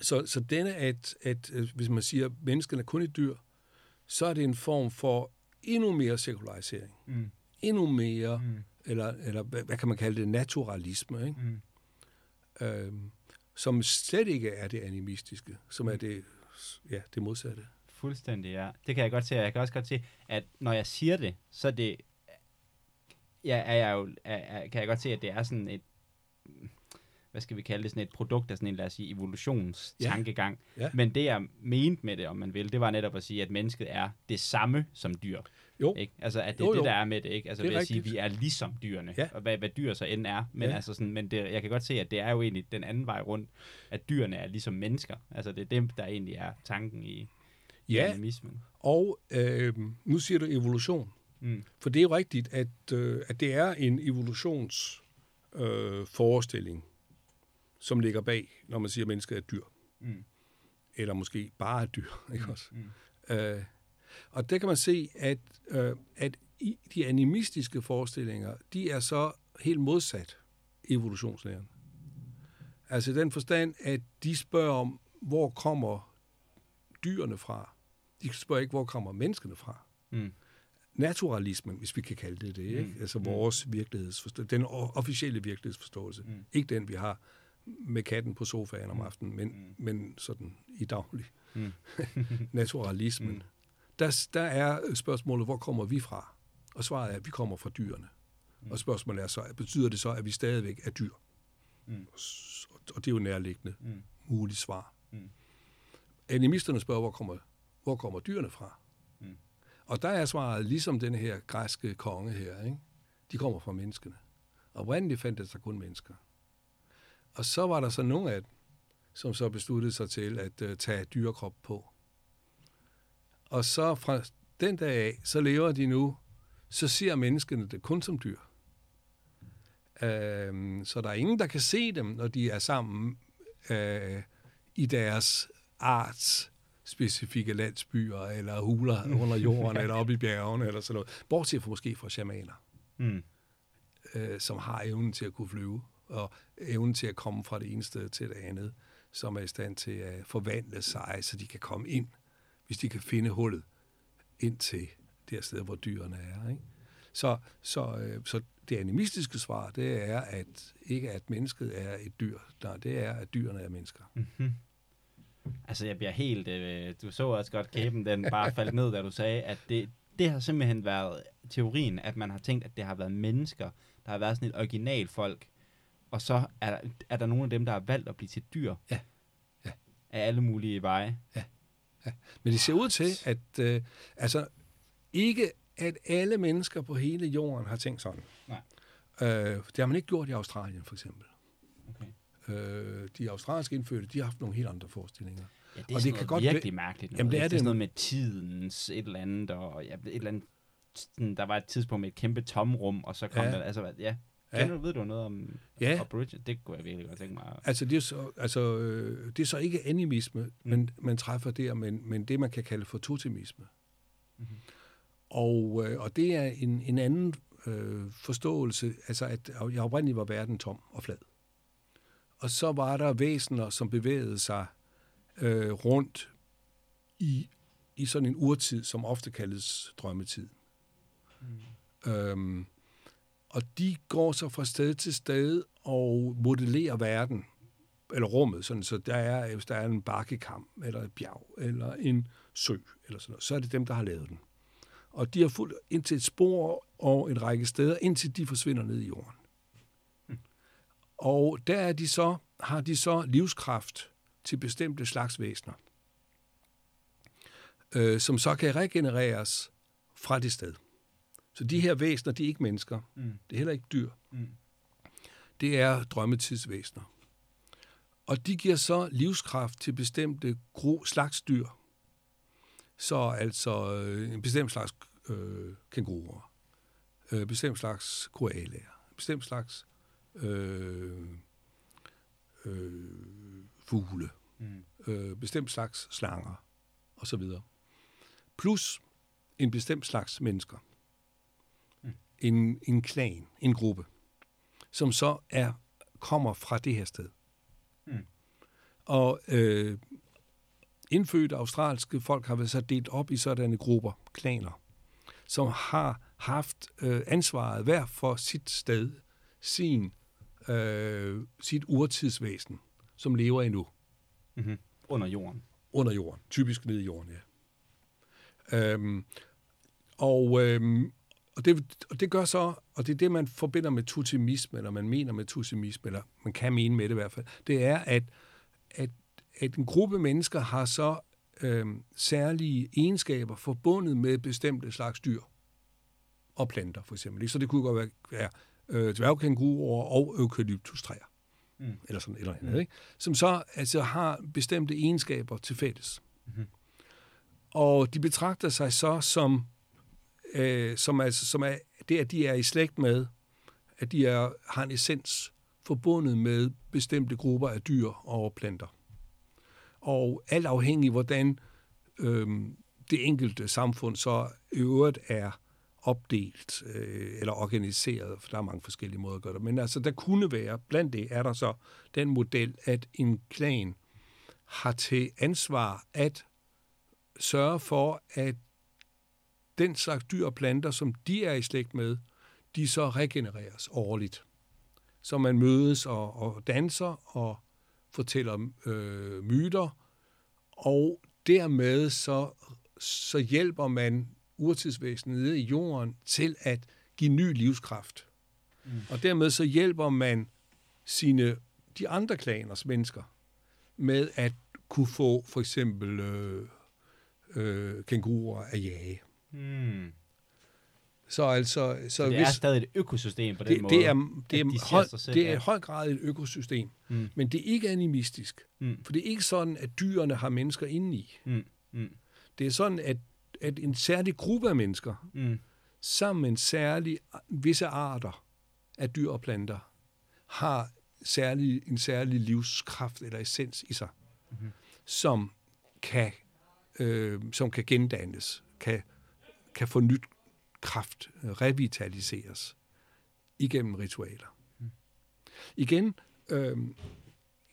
så, så denne, at, at øh, hvis man siger, at menneskene er kun et dyr, så er det en form for endnu mere sekularisering. Mm. Endnu mere. Mm. eller, eller hvad, hvad kan man kalde det, naturalisme. Ikke? Mm. Øhm, som slet ikke er det animistiske, som er det, ja, det modsatte. Fuldstændig, ja. Det kan jeg godt se. og Jeg kan også godt se, at når jeg siger det, så er det... Ja, er jeg jo, er, er, kan jeg godt se, at det er sådan et... Hvad skal vi kalde det? Sådan et produkt af sådan en, lad os sige, evolutionstankegang. Ja. Ja. Men det, jeg mente med det, om man vil, det var netop at sige, at mennesket er det samme som dyr. Jo, Ikke? Altså, at det er Jo, det, jo. der er med det, ikke? Altså, Det er ved at sige, rigtigt. vi er ligesom dyrene, Ja. og hvad, hvad dyr så end er. Men, Ja. altså sådan, men det, jeg kan godt se, at det er jo egentlig den anden vej rundt, at dyrene er ligesom mennesker. Altså, det er dem, der egentlig er tanken i... Ja. Animismen. Og øh, nu siger du evolution. Mm. For det er jo rigtigt, at, øh, at det er en evolutions øh, forestilling, som ligger bag, når man siger, at mennesket er dyr. Mm. Eller måske bare et dyr, ikke også? Mm. Øh, og der kan man se, at, øh, at i de animistiske forestillinger, de er så helt modsat evolutionslæren. Altså den forstand, at de spørger om, hvor kommer dyrene fra? De spørger ikke, hvor kommer menneskene fra? Mm. naturalismen, hvis vi kan kalde det det, ikke? Mm. altså Mm. vores virkelighedsforståelse, den officielle virkelighedsforståelse, Mm. ikke den, vi har med katten på sofaen om Mm. aftenen, men, Mm. men sådan i daglig Mm. naturalismen. Mm. Der, der er spørgsmålet, hvor kommer vi fra? Og svaret er, at vi kommer fra dyrene. Mm. Og spørgsmålet er så, betyder det så, at vi stadigvæk er dyr? Mm. S- Og det er jo nærliggende Mm. muligt svar. Mm. Animisterne spørger, hvor kommer, hvor kommer dyrene fra? Mm. Og der er svaret, ligesom den her græske konge her, ikke? de kommer fra menneskene. Oprindeligt fandt det sig kun mennesker. Og så var der så nogle af dem, som så besluttede sig til at uh, tage dyrekrop på. Og så fra den dag af, så lever de nu, så ser menneskene det kun som dyr. Øhm, så der er ingen, der kan se dem, når de er sammen øh, i deres arts specifikke landsbyer, eller huler under jorden, eller oppe i bjergene, eller sådan noget. Bortset fra måske fra shamaner, Mm. øh, som har evnen til at kunne flyve, og evnen til at komme fra det ene sted til det andet, som er i stand til at forvandle sig, så de kan komme ind, hvis de kan finde hullet ind til det her sted, hvor dyrene er. Ikke? Så, så, øh, så det animistiske svar, det er at ikke at mennesket er et dyr, nej, det er at dyrene er mennesker. Mm-hmm. Altså, jeg bliver helt... Øh, du så også godt kæben, den bare faldt ned, da du sagde, at det, det har simpelthen været teorien, at man har tænkt, at det har været mennesker, der har været sådan et originalfolk, og så er der, er der nogle af dem, der har valgt at blive til dyr. Ja. Ja. Af alle mulige veje. Men det ser ud til, at øh, altså, ikke at alle mennesker på hele jorden har tænkt sådan. Nej. Øh, det har man ikke gjort i Australien, for eksempel. Okay. Øh, de australske indfødte, de har haft nogle helt andre forestillinger. Ja, det er Og det kan godt virkelig mærkeligt. Noget. Jamen, det er det er sådan noget med tidens et eller andet, og ja, et eller andet, sådan, der var et tidspunkt med et kæmpe tomrum, og så kom Ja. ja. der, altså, ja. Ja. Kender ved du noget om Ja. Aboriginal? Det kunne jeg virkelig godt tænke mig. Altså, det er så, altså, øh, det er så ikke animisme, mm. men man træffer der, men, men det, man kan kalde for totemisme. Mhm. Og, øh, og det er en, en anden øh, forståelse, altså at jeg oprindeligt var verden tom og flad. Og så var der væsener, som bevægede sig øh, rundt i, i sådan en urtid, som ofte kaldes drømmetid. Mm. Øhm, og de går så fra sted til sted og modellerer verden, eller rummet, sådan, så der er, hvis der er en bakkekam, eller et bjerg, eller en sø, eller sådan noget, så er det dem, der har lavet den. Og de har fulgt ind til et spor og en række steder, indtil de forsvinder ned i jorden. Og der er de så, har de så livskraft til bestemte slags væsener, øh, som så kan regenereres fra det sted. Så de her væsener, de er ikke mennesker. Mm. Det er heller ikke dyr. Mm. Det er drømmetidsvæsener. Og de giver så livskraft til bestemte gro- slags dyr. Så altså øh, en bestemt slags øh, kænguruer, øh, bestemt slags koalaer, bestemt slags øh, øh, fugle, Mm. øh, bestemt slags slanger osv. Plus en bestemt slags mennesker. En, en klan, en gruppe, som så er kommer fra det her sted. Mm. Og øh, indfødte australske folk har været så delt op i sådanne grupper, klaner, som har haft øh, ansvaret hver for sit sted, sin, øh, sit urtidsvæsen, som lever endnu Mm-hmm. Under jorden. under jorden. Typisk nede i jorden, ja. Øhm, og, øhm, og, det, og det gør så, og det er det, man forbinder med totemisme, eller man mener med totemisme, eller man kan mene med det i hvert fald, det er, at, at, at en gruppe mennesker har så øhm, særlige egenskaber forbundet med bestemte slags dyr og planter, for eksempel. Så det kunne godt være, være øh, dværgkænguruer og eukalyptustræer Mm. eller sådan et eller andet, Mm. ikke? som så altså har bestemte egenskaber til fælles. Mhm. Og de betragter sig så som, øh, som, altså, som er, det, at de er i slægt med, at de er, har en essens forbundet med bestemte grupper af dyr og planter. Og alt afhængig hvordan øh, det enkelte samfund så i øvrigt er opdelt øh, eller organiseret, for der er mange forskellige måder at gøre det. Men altså, der kunne være, blandt det er der så den model, at en klan har til ansvar at sørge for, at den slags dyr og planter, som de er i slægt med, de så regenereres årligt. Så man mødes og, og danser og fortæller øh, myter, og dermed så, så hjælper man urtidsvæsenet nede i jorden til at give ny livskraft. Mm. Og dermed så hjælper man sine, de andre klaners mennesker med at kunne få for eksempel øh, øh, kænguruer at jage. Mm. Så altså... Så, så det hvis, er stadig et økosystem på den det, måde? Det er, det er, de høj, selv, det er i høj grad et økosystem, mm. men det er ikke animistisk. Mm. For det er ikke sådan, at dyrene har mennesker indeni. Mm. Mm. Det er sådan, at, at en særlig gruppe af mennesker, mm. sammen med en særlig, visse arter af dyr og planter, har særlig, en særlig livskraft eller essens i sig, mm. som kan øh, som kan gendannes, kan, kan få nyt kraft, revitaliseres igennem ritualer. Mm. Igen øh,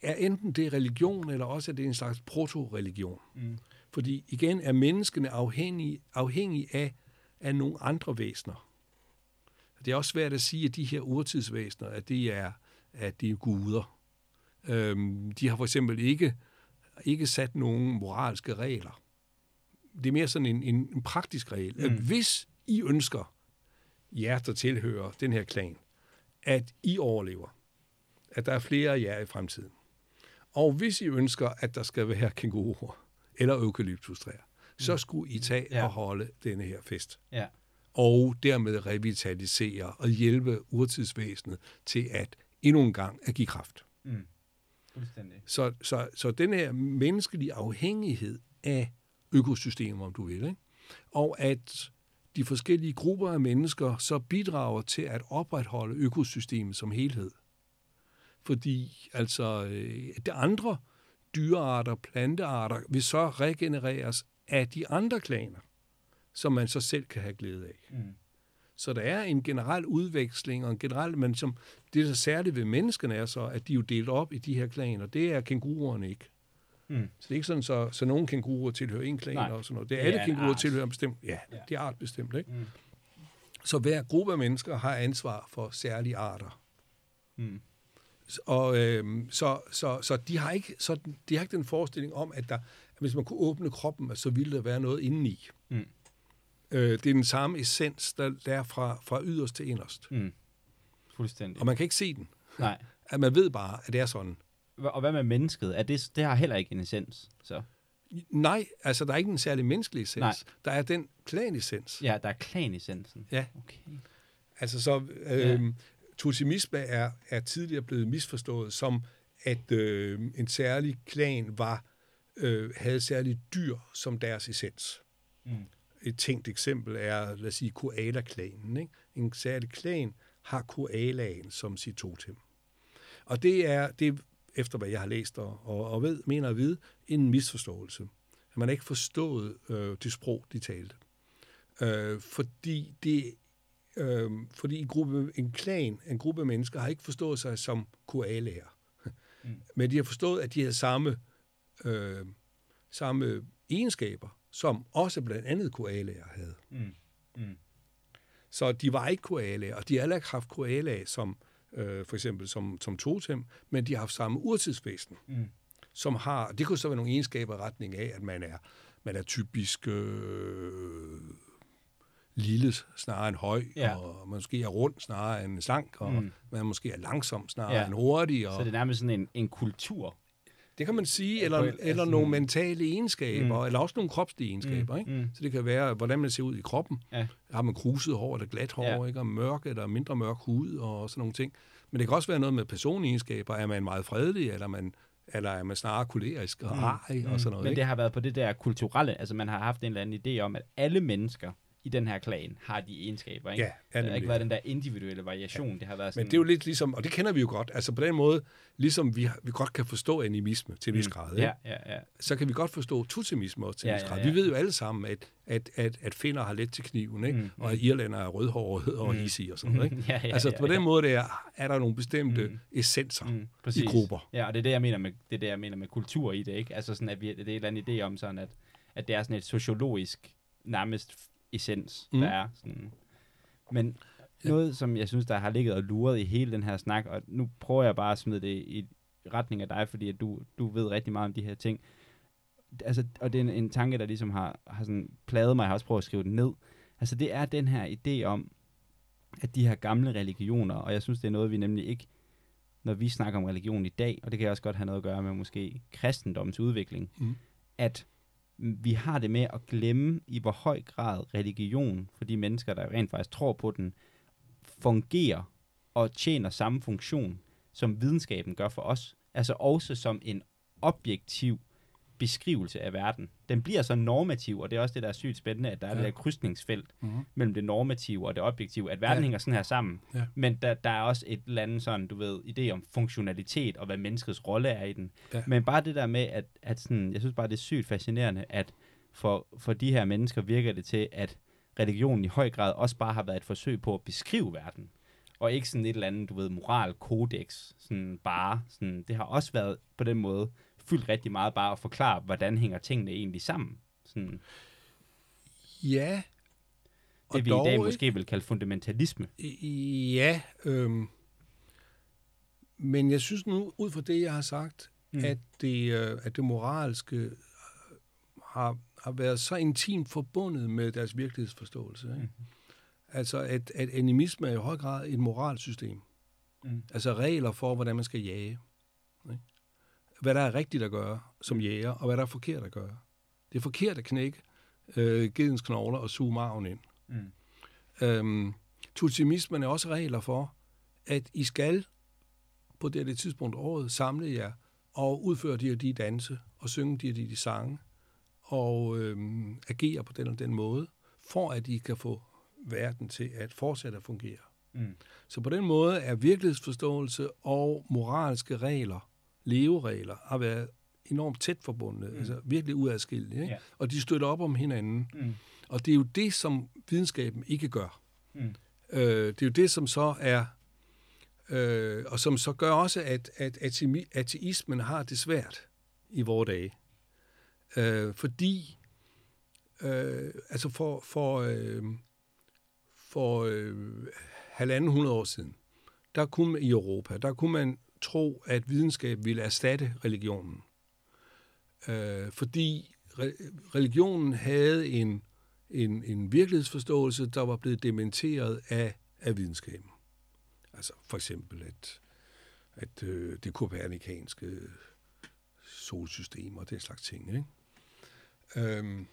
er enten det religion, eller også er det en slags proto-religion. Mm. Fordi igen er menneskene afhængige, afhængige af, af nogle andre væsener. Det er også svært at sige, at de her urtidsvæsener, at de er, at de er guder. Øhm, de har for eksempel ikke, ikke sat nogen moralske regler det er mere sådan en, en, en praktisk regel, mm. at hvis I ønsker, jer der tilhører den her klan, at I overlever, at der er flere af jer i fremtiden, og hvis I ønsker, at der skal være kænguruer eller eukalyptustræer, mm. så skulle I tage ja. og holde denne her fest. Ja. Og dermed revitalisere og hjælpe urtidsvæsenet til at endnu en gang at give kraft. Mm. Så, så, så den her menneskelige afhængighed af økosystem, om du vil. Ikke? Og at de forskellige grupper af mennesker så bidrager til at opretholde økosystemet som helhed. Fordi altså øh, det andre dyrearter, plantearter, vil så regenereres af de andre klaner, som man så selv kan have glæde af. Mm. Så der er en generel udveksling, og en generel, men som, det der særligt ved menneskene er så, at de er jo delt op i de her klaner. Det er kænguruerne ikke. Mm. Så det er ikke sådan, så, så nogen kænguruer tilhører en klan Nej. og sådan noget. Det er alle kænguruer tilhører bestemt. Ja, ja, det er artbestemt, ikke? Mm. Så hver gruppe af mennesker har ansvar for særlige arter. Mm. Og øhm, så, så, så, de har ikke, så de har ikke den forestilling om, at, der, at hvis man kunne åbne kroppen, så ville der være noget indeni. Mm. Øh, det er den samme essens, der, der er fra, fra yderst til inderst. Mm. Fuldstændig. Og man kan ikke se den. Nej. At man ved bare, at det er sådan. Og hvad med mennesket? Er det, det har heller ikke en essens, så? Nej, altså der er ikke en særlig menneskelig essens. Nej. Der er den klanessens. Ja, der er klanessensen. Ja. Okay. Altså så, øh, ja. totemisme er, er tidligere blevet misforstået som, at øh, en særlig klan var øh, havde særlige dyr som deres essens. Mm. Et tænkt eksempel er, lad os sige, koala-klanen. Ikke? En særlig klan har koalaen som sit totem. Og det er, det efter hvad jeg har læst og, og, og ved, mener at vide, en misforståelse. At man ikke forstået øh, det sprog, de talte. Øh, fordi det øh, fordi en, gruppe, en klan, en gruppe mennesker, har ikke forstået sig som koalaer. Mm. Men de har forstået, at de har samme, øh, samme egenskaber, som også blandt andet koalaer havde. Mm. Mm. Så de var ikke koalaer, og de har heller ikke haft koalaer som øh, for eksempel som, som totem, men de har haft samme urtidsvæsen, mm. som har, det kunne så være nogle egenskaber i retning af, at man er, man er typisk øh, lille snarere end høj, ja. og man måske er rund snarere end slank, og mm. man måske er langsom snarere ja. end hurtig. Og, så det er nærmest sådan en, en kultur, det kan man sige, eller, eller altså, nogle mentale egenskaber, mm. eller også nogle kropslige egenskaber. Mm. Ikke? Mm. Så det kan være, hvordan man ser ud i kroppen. Ja. Har man kruset hår eller glat hår, ja. ikke? og mørk eller mindre mørk hud og sådan nogle ting. Men det kan også være noget med personegenskaber. Er man meget fredelig, eller er man eller er man snarere kolerisk og mm. og sådan noget? Men ikke? det har været på det der kulturelle, altså man har haft en eller anden idé om, at alle mennesker i den her klan har de egenskaber, ikke? Ja, ja, der har ikke været den der individuelle variation, ja. det har været sådan... Men det er jo lidt ligesom, og det kender vi jo godt, altså på den måde, ligesom vi, vi godt kan forstå animisme til en vis grad, ikke? Ja, ja, ja. så kan vi godt forstå totemisme også til en Ja, vis ja, grad. ja. Vi ved jo alle sammen, at, at, at, at finner har let til kniven, ikke? Mm, og at irlænder er rødhåret og Mm. hissige og sådan noget. Ikke? ja, ja, altså ja, på den ja. måde der, er der nogle bestemte Mm. essenser Mm, i grupper. Ja, og det er det, jeg mener med, det er det, jeg mener med kultur i det, ikke? Altså sådan, at vi, det er en eller anden idé om sådan, at, at det er sådan et sociologisk nærmest essens, Mm. der er sådan. Men noget, som jeg synes, der har ligget og luret i hele den her snak, og nu prøver jeg bare at smide det i retning af dig, fordi at du, du ved rigtig meget om de her ting. Altså, og det er en, en tanke, der ligesom har, har sådan plaget mig, jeg har også prøvet at skrive den ned. Altså, det er den her idé om, at de her gamle religioner, og jeg synes, det er noget, vi nemlig ikke, når vi snakker om religion i dag, og det kan også godt have noget at gøre med måske kristendommens udvikling, Mm. at vi har det med at glemme, i hvor høj grad religion, for de mennesker, der rent faktisk tror på den, fungerer og tjener samme funktion, som videnskaben gør for os. Altså også som en objektiv beskrivelse af verden. Den bliver så normativ, og det er også det, der er sygt spændende, at der er Ja. det der krydsningsfelt Mhm. mellem det normative og det objektive, at verden Ja. hænger sådan her sammen. Ja. Men der, der er også et eller andet sådan, du ved, idé om funktionalitet og hvad menneskets rolle er i den. Ja. Men bare det der med, at, at sådan, jeg synes bare, det er sygt fascinerende, at for, for de her mennesker virker det til, at religionen i høj grad også bare har været et forsøg på at beskrive verden. Og ikke sådan et eller andet, du ved, moralkodex, sådan bare. Sådan, det har også været på den måde fyldt rigtig meget bare at forklare, hvordan hænger tingene egentlig sammen. Sådan, Ja. Og det vi i dag måske vil kalde fundamentalisme. Ja, øhm, men jeg synes nu, ud fra det, jeg har sagt, Mm. mm. at, det, øh, at det moralske øh, har, har været så intimt forbundet med deres virkelighedsforståelse. Ikke? Mm. Altså, at, at animisme er i høj grad et moralsystem. Mm. Altså regler for, hvordan man skal jage. Hvad der er rigtigt at gøre som jæger, og hvad der er forkert at gøre. Det er forkert at knække øh, gedens knogler og suge marven ind. Mm. Øhm, Tutsimismen er også regler for, at I skal på det, det tidspunkt året samle jer og udføre de og de danse og synge de og de, de sange og øhm, agere på den og den måde, for at I kan få verden til at fortsætte at fungere. Mm. Så på den måde er virkelighedsforståelse og moralske regler, leveregler, har været enormt tæt forbundet, mm. altså virkelig uadskillelige. Ikke? Ja. Og de støtter op om hinanden. Mm. Og det er jo det, som videnskaben ikke gør. Mm. Øh, det er jo det, som så er, øh, og som så gør også, at, at ateismen har det svært i vore dage. Øh, fordi, øh, altså for, for, øh, for øh, halvanden hundrede år siden, der kunne man, i Europa, der kunne man tro, at videnskab ville erstatte religionen. Øh, fordi re- religionen havde en, en, en virkelighedsforståelse, der var blevet dementeret af, af videnskaben. Altså for eksempel, at, at øh, det kopernikanske solsystem og den slags ting. Ikke? Øhm,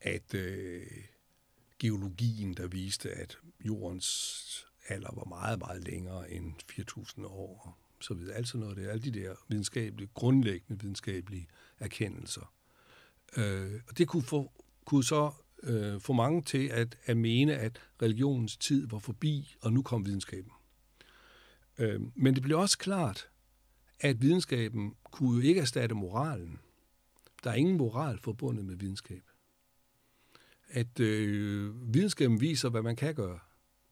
at øh, geologien, der viste, at jordens alder var meget, meget længere end 4.000 år, og så videre. Altså noget af det, alle de der videnskabelige, grundlæggende videnskabelige erkendelser. Øh, og det kunne, få, kunne så øh, få mange til at, at mene, at religionens tid var forbi, og nu kom videnskaben. Øh, men det blev også klart, at videnskaben kunne jo ikke erstatte moralen. Der er ingen moral forbundet med videnskab. At øh, videnskaben viser, hvad man kan gøre.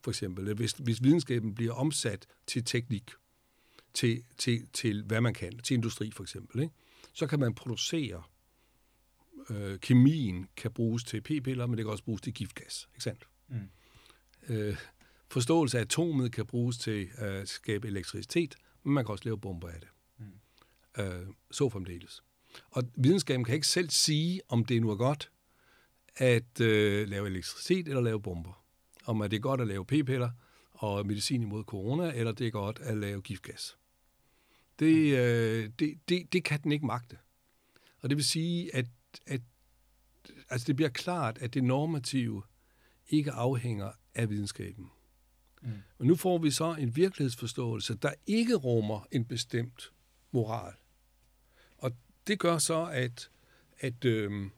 For eksempel, hvis, hvis videnskaben bliver omsat til teknik, til, til, til hvad man kan, til industri for eksempel, ikke? så kan man producere øh, kemien kan bruges til p-piller, men det kan også bruges til giftgas. Ikke sandt? Mm. Øh, forståelse af atomet kan bruges til at skabe elektricitet, men man kan også lave bomber af det. Mm. Øh, så fremdeles. Og videnskaben kan ikke selv sige, om det nu er godt at øh, lave elektricitet eller lave bomber. Om at det er godt at lave p-piller og medicin imod corona, eller det er godt at lave giftgas. Det, øh, det, det, det kan den ikke magte. Og det vil sige, at, at altså det bliver klart, at det normative ikke afhænger af videnskaben. Mm. Men nu får vi så en virkelighedsforståelse, der ikke rummer en bestemt moral. Og det gør så, at, at, øh,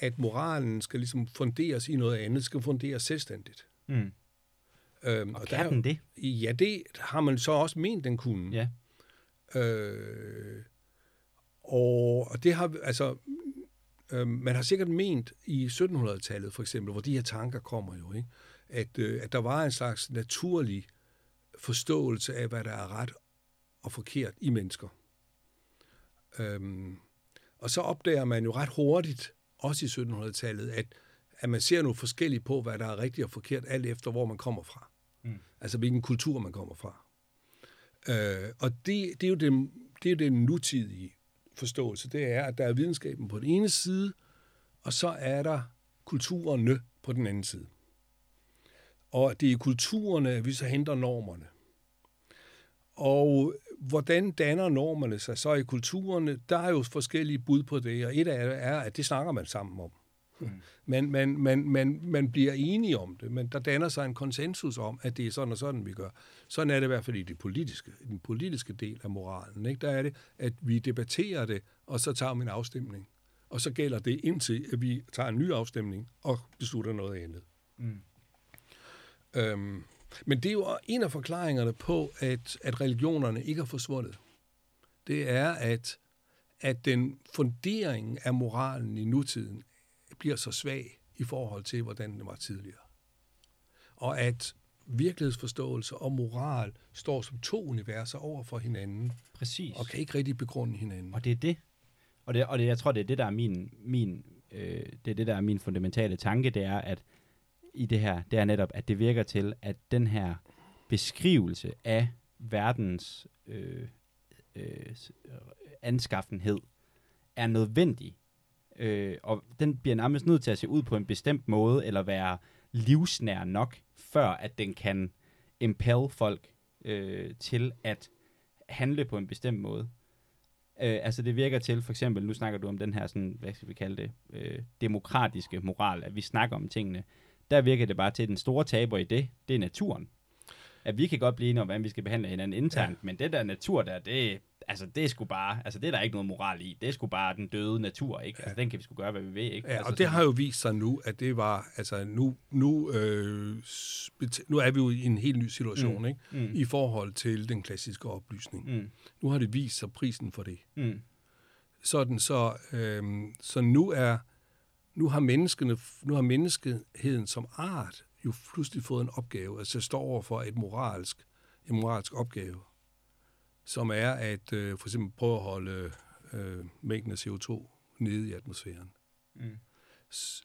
at moralen skal ligesom funderes i noget andet, skal funderes selvstændigt. Mm. Øhm, Og, og kan den det? Ja, det har man så også ment, den kunne. Ja. Øh, og, og det har, altså, øh, man har sikkert ment i 1700-tallet for eksempel, hvor de her tanker kommer jo, ikke? At, øh, at der var en slags naturlig forståelse af, hvad der er ret og forkert i mennesker. Øhm, og så opdager man jo ret hurtigt, også i 1700-tallet, at, at man ser noget forskelligt på, hvad der er rigtigt og forkert, alt efter hvor man kommer fra. Mm. Altså hvilken kultur man kommer fra. Øh, og det, det, er jo den, det er jo den nutidige forståelse. Det er, at der er videnskaben på den ene side, og så er der kulturerne på den anden side. Og det er i kulturerne, at vi så henter normerne. Og hvordan danner normerne sig så i kulturerne? Der er jo forskellige bud på det, og et af det er, at det snakker man sammen om. Mm. Man, man, man, man, man bliver enige om det, men der danner sig en konsensus om, at det er sådan og sådan, vi gør. Sådan er det i hvert fald i det politiske, den politiske del af moralen. Ikke? Der er det, at vi debatterer det, og så tager vi en afstemning. Og så gælder det indtil, at vi tager en ny afstemning og beslutter noget andet. Mm. Øhm, men det er jo en af forklaringerne på, at, at religionerne ikke er forsvundet. Det er, at, at den fundering af moralen i nutiden bliver så svag i forhold til, hvordan den var tidligere. Og at virkelighedsforståelse og moral står som to universer over for hinanden, Præcis. og kan ikke rigtig begrunde hinanden. Og det er det. Og, det, og det, jeg tror, det er det, der er min, min, øh, det er det, der er min fundamentale tanke, det er, at i det her, det er netop, at det virker til, at den her beskrivelse af verdens øh, øh, anskaffenhed er nødvendig. Øh, og den bliver nærmest nødt til at se ud på en bestemt måde, eller være livsnær nok, før at den kan impel folk øh, til at handle på en bestemt måde. Øh, altså det virker til, for eksempel, nu snakker du om den her, sådan, hvad skal vi kalde det, øh, demokratiske moral, at vi snakker om tingene. Der virker det bare til, at den store taber i det, det er naturen. At vi kan godt blive enige om, hvordan vi skal behandle hinanden internt, ja. men det der natur der, det, altså det er sgu bare, altså det er der ikke noget moral i. Det er sgu bare den døde natur, ikke? Altså den kan vi sgu gøre, hvad vi vil, ikke? Ja, altså, og det har jo vist sig nu, at det var, altså nu, nu, øh, nu er vi jo i en helt ny situation, Mm. ikke? Mm. I forhold til den klassiske oplysning. Mm. Nu har det vist sig prisen for det. Mm. Sådan så, øh, så nu er, nu har menneskene, nu har menneskeheden som art jo pludselig fået en opgave, altså står over for et moralsk, en moralsk opgave, som er at øh, for eksempel prøve at holde øh, mængden af CO2 nede i atmosfæren. Mm.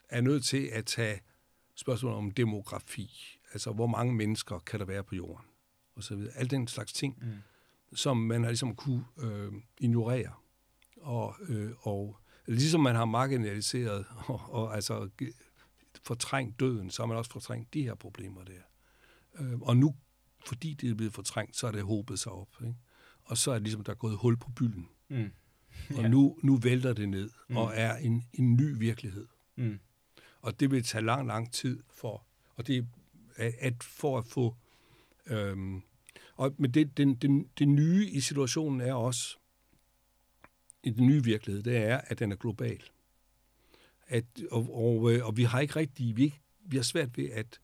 er nødt til at tage spørgsmålet om demografi, altså hvor mange mennesker kan der være på jorden, og så videre. Al den slags ting, Mm. som man har ligesom kunne øh, ignorere. Og, øh, og ligesom man har marginaliseret og, og altså fortrængt døden, så har man også fortrængt de her problemer der. Øh, og nu, fordi det er blevet fortrængt, så er det håbet sig op. Ikke? Og så er det ligesom, der er gået hul på bylden. Mm. Og Ja. nu, nu vælter det ned Mm. og er en, en ny virkelighed. Mm. Og det vil tage lang, lang tid for, og det er at for at få, øhm, og, men det, den, den, det nye i situationen er også, i den nye virkelighed, det er, at den er global. At, og, og, øh, og vi har ikke rigtig, vi, ikke, vi har svært ved at,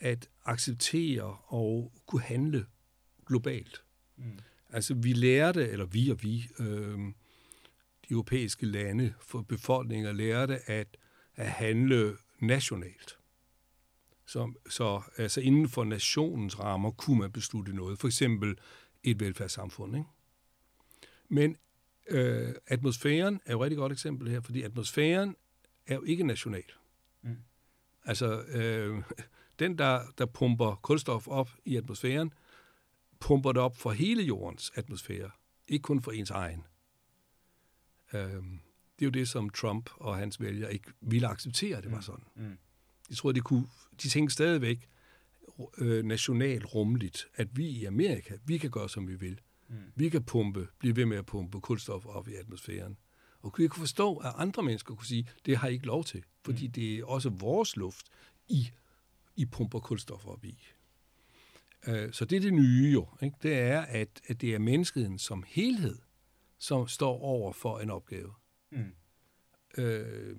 at acceptere og kunne handle globalt. Mm. Altså, vi lærte, eller vi og vi, øh, de europæiske lande, for befolkninger lærte at, at handle nationalt. Så, så altså inden for nationens rammer kunne man beslutte noget. For eksempel et velfærdssamfund. Ikke? Men øh, atmosfæren er jo et rigtig godt eksempel her, fordi atmosfæren er jo ikke national. Mm. Altså, øh, den, der, der pumper kulstof op i atmosfæren, pumper det op for hele jordens atmosfære, ikke kun for ens egen. Øhm, det er jo det, som Trump og hans vælgere ikke ville acceptere, det var sådan. Mm. Jeg tror, de, kunne, de tænkte stadigvæk øh, nationalt rummeligt, at vi i Amerika, vi kan gøre, som vi vil. Mm. Vi kan pumpe, blive ved med at pumpe kulstof op i atmosfæren. Og jeg kunne forstå, at andre mennesker kunne sige, det har I ikke lov til, fordi det er også vores luft, I, I pumper kulstof op i. Øh, så det er det nye jo. Ikke? Det er, at, at det er menneskeheden som helhed, som står over for en opgave. Mm. Øh,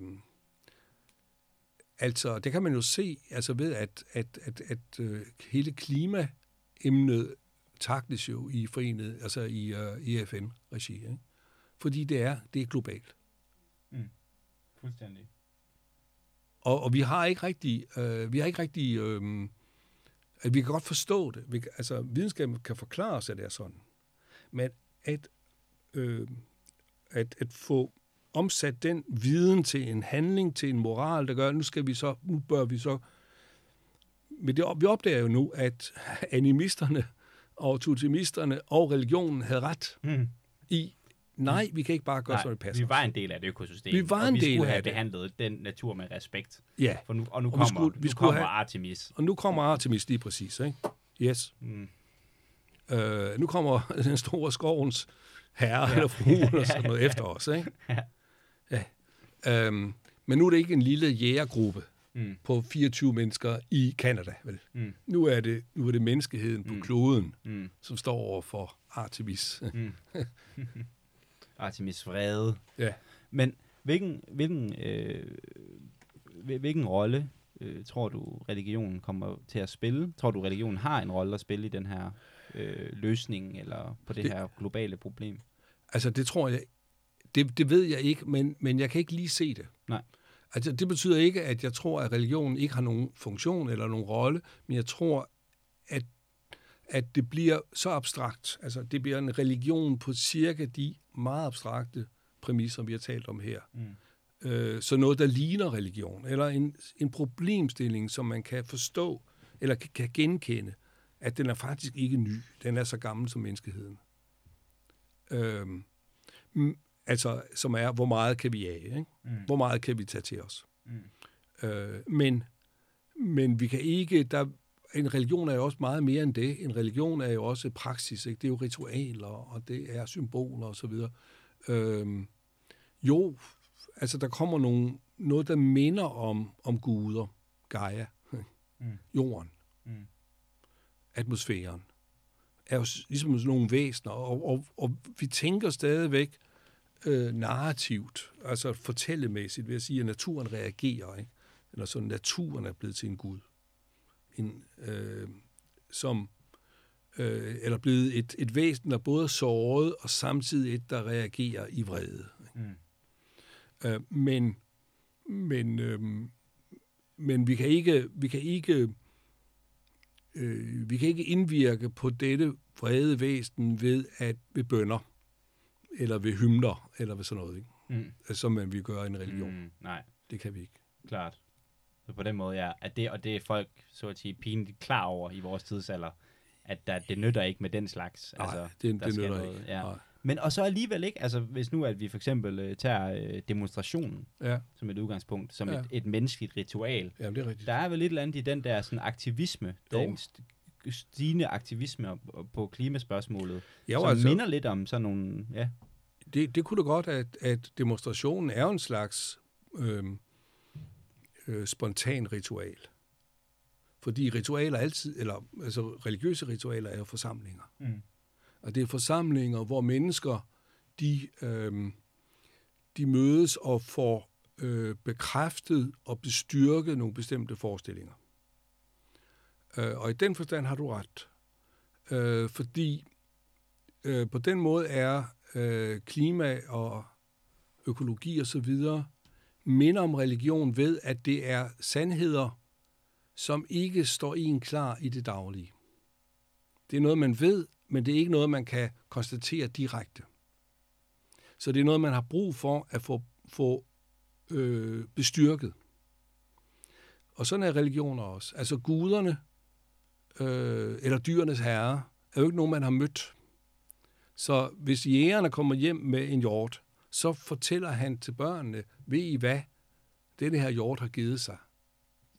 altså, det kan man jo se altså ved, at, at, at, at øh, hele klimaemnet takles jo i forenet, altså i, uh, i FN-regi. Ikke? Fordi det er, det er globalt. Fuldstændig. Og, og vi har ikke rigtig, øh, vi har ikke rigtig, øh, at vi kan godt forstå det. Vi, altså, videnskaben kan forklare os, at det er sådan. Men at, øh, at, at få omsat den viden til en handling, til en moral, der gør, at nu skal vi så, nu bør vi så, men det, vi opdager jo nu, at animisterne og totemisterne og religionen havde ret Mm. i, nej, vi kan ikke bare gøre, Nej, så det passer. vi var en del af det økosystem. Vi var og en vi del skulle af have det. behandlet den natur med respekt. Ja, For nu, og nu Og vi kommer, skulle- vi nu skulle kommer have- Artemis. og nu kommer Artemis lige præcis, ikke? Yes. Mm. Øh, nu kommer den store skovens herre ja. eller frue eller sådan noget efter os, ikke? Ja. Øhm, men nu er det ikke en lille jægergruppe Mm. på 24 mennesker i Kanada, vel? Mm. Nu er det, nu er det menneskeheden på Mm. kloden, Mm. som står over for Artemis. Mm. Artemis vrede. ja. Men hvilken, hvilken, øh, hvil- hvilken rolle øh, tror du, religionen kommer til at spille? Tror du, religionen har en rolle at spille i den her øh, løsning, eller på det, Det- det her globale problem? Altså, det tror jeg, det, det ved jeg ikke, men, men jeg kan ikke lige se det. Nej. Altså, det betyder ikke, at jeg tror, at religionen ikke har nogen funktion eller nogen rolle, men jeg tror, at, at det bliver så abstrakt. Altså, det bliver en religion på cirka de meget abstrakte præmisser, vi har talt om her. Mm. Øh, så noget, der ligner religion, eller en, en problemstilling, som man kan forstå, eller kan, kan genkende, at den er faktisk ikke ny. Den er så gammel som menneskeheden. Mm, altså, som er, hvor meget kan vi af? Ikke? Mm. Hvor meget kan vi tage til os? Mm. Øh, men, men vi kan ikke... Der, en religion er jo også meget mere end det. En religion er jo også praksis. Ikke? Det er jo ritualer, og det er symboler osv. Øhm, jo, altså der kommer nogle, noget, der minder om, om guder. Gaia, Mm. jorden, Mm. atmosfæren. Er jo ligesom nogle væsener, og, og, og vi tænker stadigvæk øh, narrativt, altså fortællemæssigt, ved at sige, at naturen reagerer, ikke? eller så naturen er blevet til en gud. En, øh, som, øh, eller blevet et, et væsen, der både er såret, og samtidig et, der reagerer i vrede. Mm. Øh, men men, øh, men vi kan ikke, vi kan ikke, øh, vi kan ikke indvirke på dette vrede væsen ved at ved bønder eller ved hymner eller ved sådan noget, ikke? Mm. Altså, som man vil gøre i en religion. Mm. Nej, Det kan vi ikke. klart. Så på den måde, ja, at det, og det er folk, så at sige, pinligt klar over i vores tidsalder, at der, det nytter ikke med den slags. Nej, altså, det, der det nytter noget, ikke. ja. Nej. Men og så alligevel ikke, altså hvis nu at vi for eksempel øh, tager øh, demonstrationen Ja, som et udgangspunkt, som Ja. et, et menneskeligt ritual. ja, det er rigtigt. Der er vel eller andet i den der sådan aktivisme, Jo. den stigende aktivisme på klimaspørgsmålet, Ja, som altså, minder lidt om sådan nogle, ja, det, det kunne da godt, at, at demonstrationen er jo en slags øh, øh, spontan ritual. Fordi ritualer altid, eller altså religiøse ritualer er jo forsamlinger. mm. Og det er forsamlinger, hvor mennesker, de, øh, de mødes og får øh, bekræftet og bestyrket nogle bestemte forestillinger. Øh, og i den forstand har du ret. Øh, fordi øh, på den måde er øh, klima og økologi og så videre minder om religion ved, at det er sandheder, som ikke står en klar i det daglige. Det er noget, man ved, men det er ikke noget, man kan konstatere direkte. Så det er noget, man har brug for at få, få øh, bestyrket. Og sådan er religioner også. Altså guderne, øh, eller dyrenes herre, er jo ikke nogen, man har mødt. Så hvis jægerne kommer hjem med en hjort, så fortæller han til børnene, ved I hvad, denne her hjort har givet sig.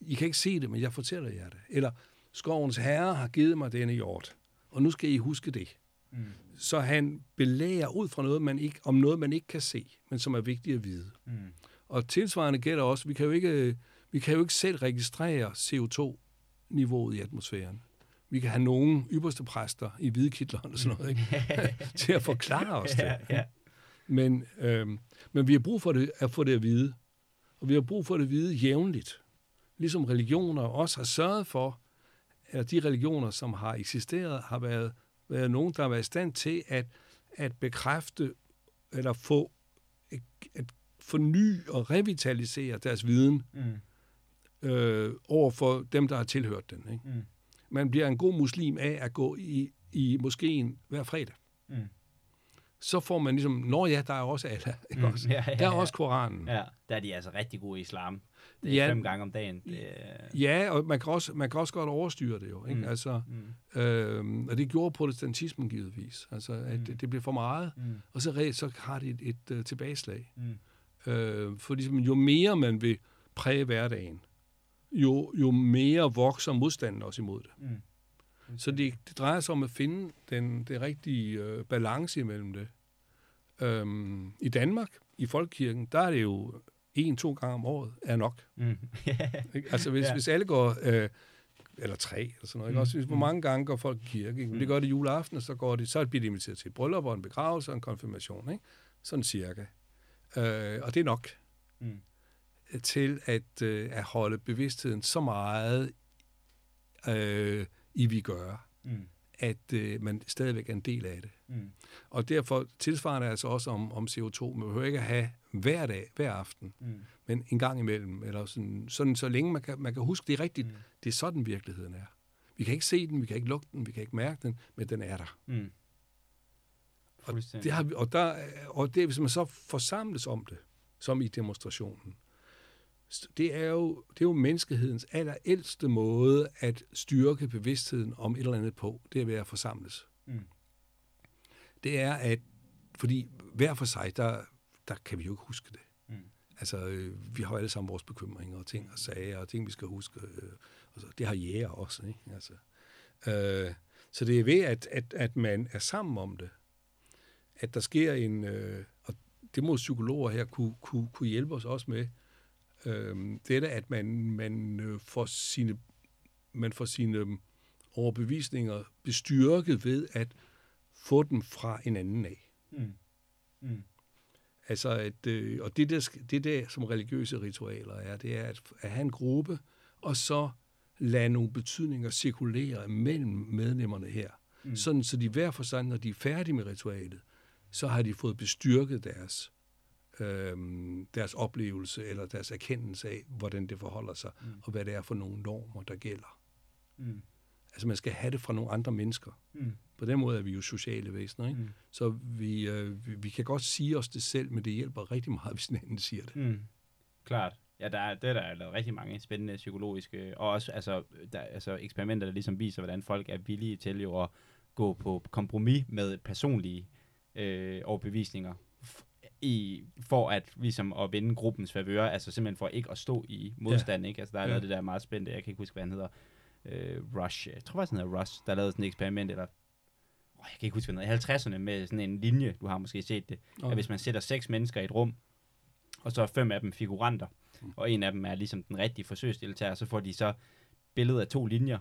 I kan ikke se det, men jeg fortæller jer det. Eller skovens herre har givet mig denne hjort, og nu skal I huske det. Mm. Så han belæger ud fra noget, man ikke, om noget, man ikke kan se, men som er vigtigt at vide. Mm. Og tilsvarende gælder også, vi kan jo ikke, vi kan jo ikke selv registrere CO2-niveauet i atmosfæren. vi kan have nogle ypperste præster i hvide kitler og sådan noget, ikke? til at forklare os det. ja. Men, øhm, men vi har brug for det, at få det at vide. Og vi har brug for det at vide jævnligt. Ligesom religioner også har sørget for, at de religioner, som har eksisteret, har været, været nogen, der har været i stand til at, at bekræfte eller få at forny og revitalisere deres viden Mm. Øh, over for dem, der har tilhørt den. Ikke? Mm. Man bliver en god muslim af at gå i, i moskeen hver fredag. Mm. Så får man ligesom, nå ja, der er også Allah. Ikke Mm. også? Ja, ja, Der er ja. også Koranen. Ja, der er de altså rigtig gode i islam. Det er Ja. fem gange om dagen. Det Ja, og man kan også, man kan også godt overstyre det jo. Ikke? Mm. Altså, mm. øh, og det gjorde protestantismen givetvis. Altså, at Mm. det, det blev for meget, Mm. og så, så har det et, et, et tilbageslag. Mm. Øh, for ligesom, jo mere man vil præge hverdagen, jo, jo mere vokser modstanden også imod det. Mm. Så det, det drejer sig om at finde den, den rigtige øh, balance imellem det. Øhm, I Danmark, i Folkekirken, der er det jo en-to gange om året er nok. Mm. Altså hvis, Ja. hvis alle går, øh, eller tre, eller sådan noget, ikke? Mm, Også, hvis, hvor mm. mange gange går folk i kirke? Ikke? Men Det Mm. gør det juleaften, og så, går de, så bliver de inviteret til et bryllup og en begravelse og en konfirmation. Ikke? Sådan cirka. Øh, og det er nok Mm. Til at, øh, at holde bevidstheden så meget øh, i vi gør, Mm. at øh, man stadigvæk er en del af det. Mm. Og derfor tilsvarende altså også om, om CO2. Man behøver ikke at have hver dag, hver aften, Mm. men en gang imellem. Eller sådan, sådan så længe man kan, man kan huske, det rigtigt. Mm. Det er sådan virkeligheden er. Vi kan ikke se den, vi kan ikke lugte den, vi kan ikke mærke den, men den er der. Mm. Og det, har vi, og, der, og det, hvis man så forsamles om det, som i demonstrationen, det er jo, det er jo menneskehedens allerældste måde at styrke bevidstheden om et eller andet på, det er ved at forsamles. Mm. Det er at, fordi hver for sig, der, der kan vi jo ikke huske det. Mm. Altså, øh, vi har jo alle sammen vores bekymringer og ting og sager og ting, vi skal huske. Øh, og så, det har jæger også, ikke? Altså, øh, så det er ved, at, at, at man er sammen om det, at der sker en, øh, og det må psykologer her kunne, kunne, kunne hjælpe os også med, øh, det er, at man, man øh, får sine, man får sine øh, overbevisninger bestyrket ved at få dem fra en anden af. Mm. Mm. Altså, at, øh, og det der, det der, som religiøse ritualer er, det er at, at have en gruppe, og så lade nogle betydninger cirkulere mellem medlemmerne her. Mm. Sådan, så de hver for sig, når de er færdige med ritualet, så har de fået bestyrket deres, øhm, deres oplevelse eller deres erkendelse af, hvordan det forholder sig, Mm. og hvad det er for nogle normer, der gælder. Mm. Altså, man skal have det fra nogle andre mennesker. Mm. På den måde er vi jo sociale væsener, ikke? Mm. Så vi, øh, vi, vi kan godt sige os det selv, men det hjælper rigtig meget, hvis den anden siger det. Mm. Klart. Ja, der er, det er der er lavet rigtig mange spændende psykologiske, og også altså, der, altså eksperimenter, der ligesom viser, hvordan folk er villige til jo at gå på kompromis med personlige øh, overbevisninger, i, for at ligesom at vinde gruppens favør, altså simpelthen for ikke at stå i modstand, ikke? Altså der er Ja. lavet det der meget spændende, jeg kan ikke huske, hvad han hedder, øh, Rush, jeg tror faktisk, han hedder Rush, der lavede sådan et eksperiment, eller jeg kan ikke huske, hvad hedder, i 50'erne med sådan en linje, du har måske set det, Og, at hvis man sætter seks mennesker i et rum, og så er fem af dem figuranter, Mm. og en af dem er ligesom den rigtige forsøgsdeltager, så får de så billedet af to linjer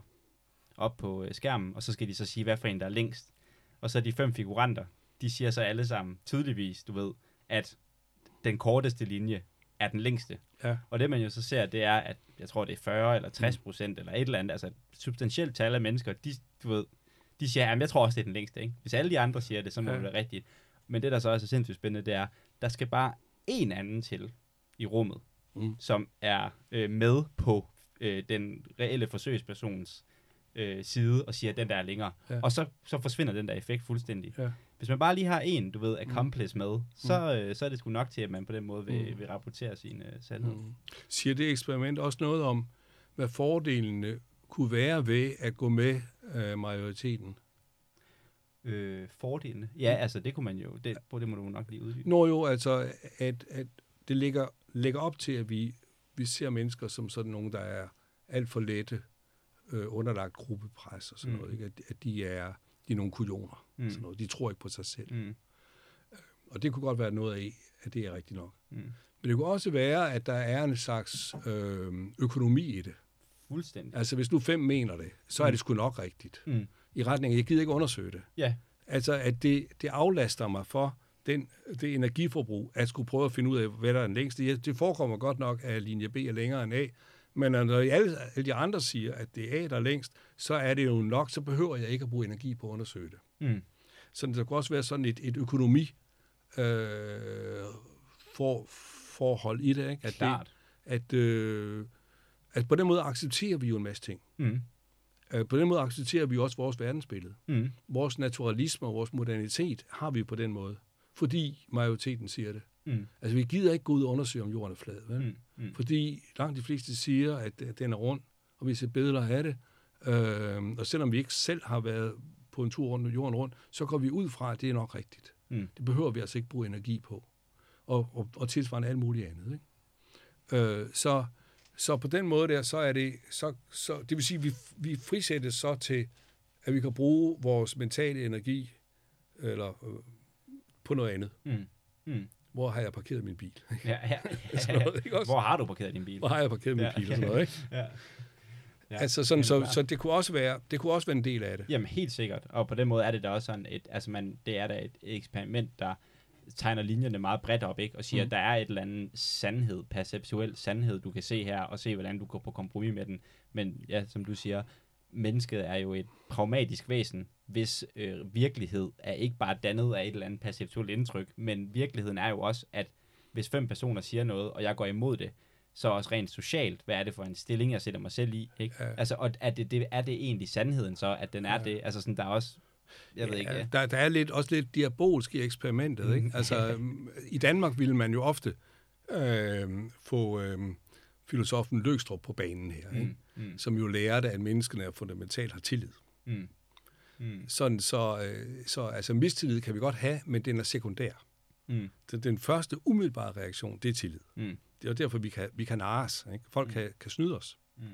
op på øh, skærmen, og så skal de så sige, hvad for en der er længst. Og så de fem figuranter, de siger så alle sammen tydeligvis, du ved, at den korteste linje er den længste. Ja. Og det man jo så ser, det er, at jeg tror, det er 40 eller 60 procent, eller et eller andet, altså et substantielt tal af mennesker, de, du ved, de siger, at jeg tror også, det er den længste. Ikke? Hvis alle de andre siger det, så må Ja. det være rigtigt. Men det, der så også er sindssygt spændende, det er, der skal bare en anden til i rummet, Mm. som er øh, med på øh, den reelle forsøgspersons øh, side og siger, at den der er længere. Ja. Og så, så forsvinder den der effekt fuldstændig. Ja. Hvis man bare lige har en, du ved, accomplice med, så, øh, så er det sgu nok til, at man på den måde vil, Mm. vil rapportere sin øh, sandhed. Mm. Siger det eksperiment også noget om, hvad fordelene kunne være ved at gå med øh, majoriteten? Øh, fordelene? Ja, altså det kunne man jo, det, det må du nok lige uddybe. Nå jo, altså, at, at det ligger, lægger op til, at vi, vi ser mennesker som sådan nogle, der er alt for lette, øh, underlagt gruppepres og sådan Mm. mm. noget. Ikke? At, at de er, de er nogle kujoner. Mm. Mm. Sådan noget. De tror ikke på sig selv. Mm. Og det kunne godt være noget af, at det er rigtigt nok. Mm. Men det kunne også være, at der er en slags øh, økonomi i det. fuldstændig. Altså, hvis nu fem mener det, så er det sgu nok rigtigt. Mm. I retning, af, jeg gider ikke undersøge det. Ja, Altså, at det, det aflaster mig for den, det energiforbrug, at skulle prøve at finde ud af, hvad der er den længste. Det forekommer godt nok, at linje B er længere end A, men når alle, alle de andre siger, at det er A, der er længst, så er det jo nok, så behøver jeg ikke at bruge energi på at undersøge det. mm. Så der kunne også være sådan et, et økonomi øh, for, forhold i det, ikke? At, klart. det, at, øh, at på den måde accepterer vi jo en masse ting. Mm. Øh, på den måde accepterer vi også vores verdensbillede. Mm. Vores naturalisme og vores modernitet har vi på den måde, fordi majoriteten siger det. Mm. Altså, vi gider ikke gå ud og undersøge, om jorden er flad, vel? Mm. Mm. Fordi langt de fleste siger, at, at den er rund, og vi ser billeder af det. Øh, og selvom vi ikke selv har været på en tur rundt jorden rundt, så går vi ud fra, at det er nok rigtigt. Mm. Det behøver vi altså ikke bruge energi på. Og, og, og tilsvarende alt muligt andet. Ikke? Øh, så, så på den måde der, så er det, så, så, det vil sige, at vi, vi frisættes så til, at vi kan bruge vores mentale energi eller, øh, på noget andet. Mm. Mm. Hvor har jeg parkeret min bil? Ja, ja. Sådan noget, ikke også? Hvor har du parkeret din bil? Hvor har jeg parkeret min Ja. bil og sådan noget, ikke? Ja. Ja, altså sådan, så, så det kunne også være, det kunne også være en del af det. Jamen helt sikkert, og på den måde er det da også sådan et, altså man, det er da et eksperiment, der tegner linjerne meget bredt op, ikke? Og siger, mm. at der er et eller andet sandhed, perceptuel sandhed, du kan se her, og se, hvordan du går på kompromis med den. Men ja, som du siger, mennesket er jo et pragmatisk væsen, hvis øh, virkelighed er ikke bare dannet af et eller andet perceptuelt indtryk, men virkeligheden er jo også, at hvis fem personer siger noget, og jeg går imod det, så også rent socialt, hvad er det for en stilling, jeg sætter mig selv i, ikke? Ja. Altså, og er det, det, er det egentlig sandheden så, at den er Ja. det? Altså sådan, der er også, jeg ved ikke, Ja, ja. der, der er lidt, også lidt diabolsk i eksperimentet. Ikke? Mm. Altså, I Danmark ville man jo ofte øh, få øh, filosofen Løgstrup på banen her, ikke? Mm, mm, som jo lærte, at menneskene er fundamentalt har tillid. mm, mm, Sådan, så, øh, så altså, mistillid kan vi godt have, men den er sekundær. mm, Den, den første umiddelbare reaktion, det er tillid. mm, Det er derfor, vi kan, vi kan narres. Ikke? Folk Mm. kan, kan snyde os. mm,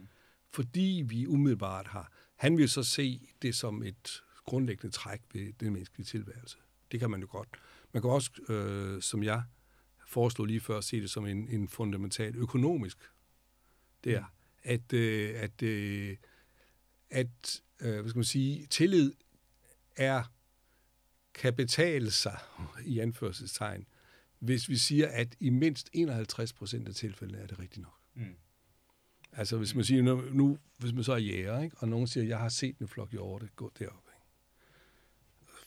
fordi vi umiddelbart har. Han vil så se det som et grundlæggende træk ved den menneskelige tilværelse. Det kan man jo godt. Man kan også, øh, som jeg foreslog lige før, se det som en, en fundamental økonomisk. Det er, at, øh, at, øh, at øh, hvad skal man sige, tillid er, kan betale sig, i anførselstegn, hvis vi siger, at i mindst 51 procent af tilfældene er det rigtigt nok. mm, Altså hvis man siger, nu, nu hvis man så er jæger, ikke? og nogen siger, jeg har set en flok hjorte gå derop. Ikke?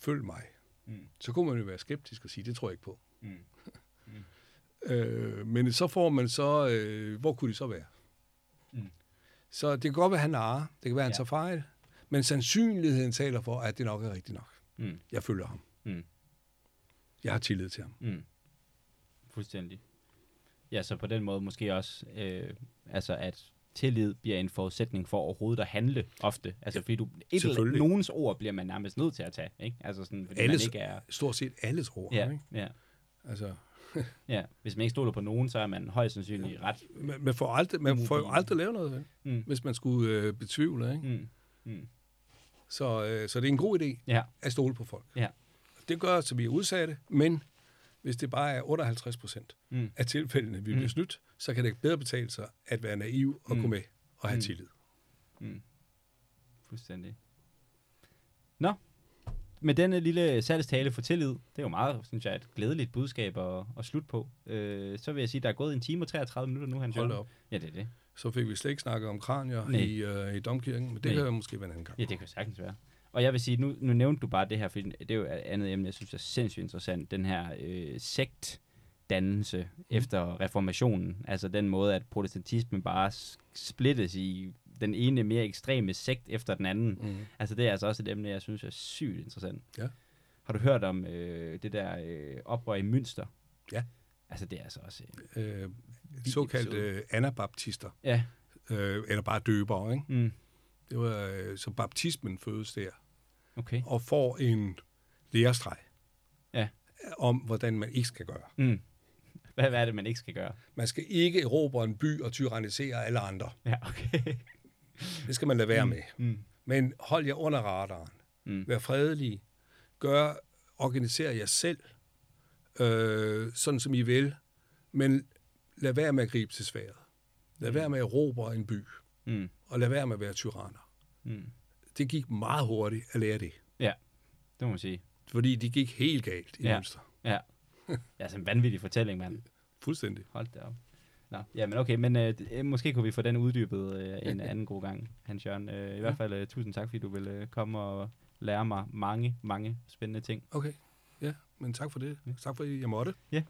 Følg mig. mm, Så kunne man jo være skeptisk og sige, det tror jeg ikke på. mm, Øh, men så får man så, øh, hvor kunne de så være? Så det kan godt være, at han er, det kan være, at han Ja. tager fejl, men sandsynligheden taler for, at det nok er rigtigt nok. mm, Jeg følger ham. mm, Jeg har tillid til ham. mm. Fuldstændig. Ja, så på den måde måske også, øh, altså at tillid bliver en forudsætning for overhovedet at handle ofte. Altså Ja, fordi du, et eller, nogens ord bliver man nærmest nødt til at tage, ikke? Altså sådan, fordi Alles- man ikke er... Stort set alles ord. Ja, Ikke? ja, Altså, ja. Hvis man ikke stoler på nogen, så er man højst sandsynligt ret... man, man, får aldrig, man får jo aldrig lavet noget? Mm, hvis man skulle øh, betvivle. Ikke? mm, mm, Så, øh, så det er en god idé ja, at stole på folk. Ja. Det gør, at vi er udsatte, men hvis det bare er 58 procent mm, af tilfældene, vi bliver Mm. snydt, så kan det bedre betale sig at være naiv og Mm. gå med og have Mm. tillid. mm. Fuldstændig. Nå, med denne lille salgstale for tillid, det er jo meget, synes jeg, et glædeligt budskab at, at slutte på. Øh, så vil jeg sige, der er gået en time og 33 minutter nu, Hans Hold op. Ja, det er det. Så fik vi slet ikke snakket om kranier Nej. i, øh, i domkirken, men det Nej. kan jo måske være en anden gang. Ja, det kan sagtens være. Og jeg vil sige, nu, nu nævnte du bare det her, for det er jo et andet emne, jeg synes er sindssygt interessant. Den her øh, sektdannelse mm. efter reformationen. Altså den måde, at protestantismen bare splittes i den ene mere ekstreme sekt efter den anden. Mm. Altså det er altså også et emne, jeg synes er sygt interessant. Ja. Har du hørt om øh, det der øh, oprør i Münster? Ja. Altså det er altså også... Øh, Vild såkaldte øh, anabaptister, Ja. øh, eller bare døbere. Ikke? Mm. Det var, øh, så baptismen fødes der, Okay. og får en lærestreg Ja. om, hvordan man ikke skal gøre. Mm. Hvad, hvad er det, man ikke skal gøre? Man skal ikke erobre en by og tyrannisere alle andre. Ja, okay. Det skal man lade være med. Mm. Men hold jer under radaren. Mm. Vær fredelige. Gør, organiser jer selv, øh, sådan som I vil. Men lad være med at gribe til sværet. Lad Mm. være med at erobre en by. Mm. og lade være med at være tyranner. Mm. Det gik meget hurtigt at lære det, Det må man sige. fordi de gik helt galt i Ja. ja. Mønster. Ja, sådan en vanvittig fortælling, mand. Fuldstændig. Hold da op. Nå, ja, men okay, men øh, øh, måske kunne vi få den uddybet øh, en anden god gang, Hans Jørgen. Øh, I hvert fald øh, tusind tak, fordi du vil øh, komme og lære mig mange, mange spændende ting. Okay, ja, men tak for det. Tak for, at jeg måtte. Ja,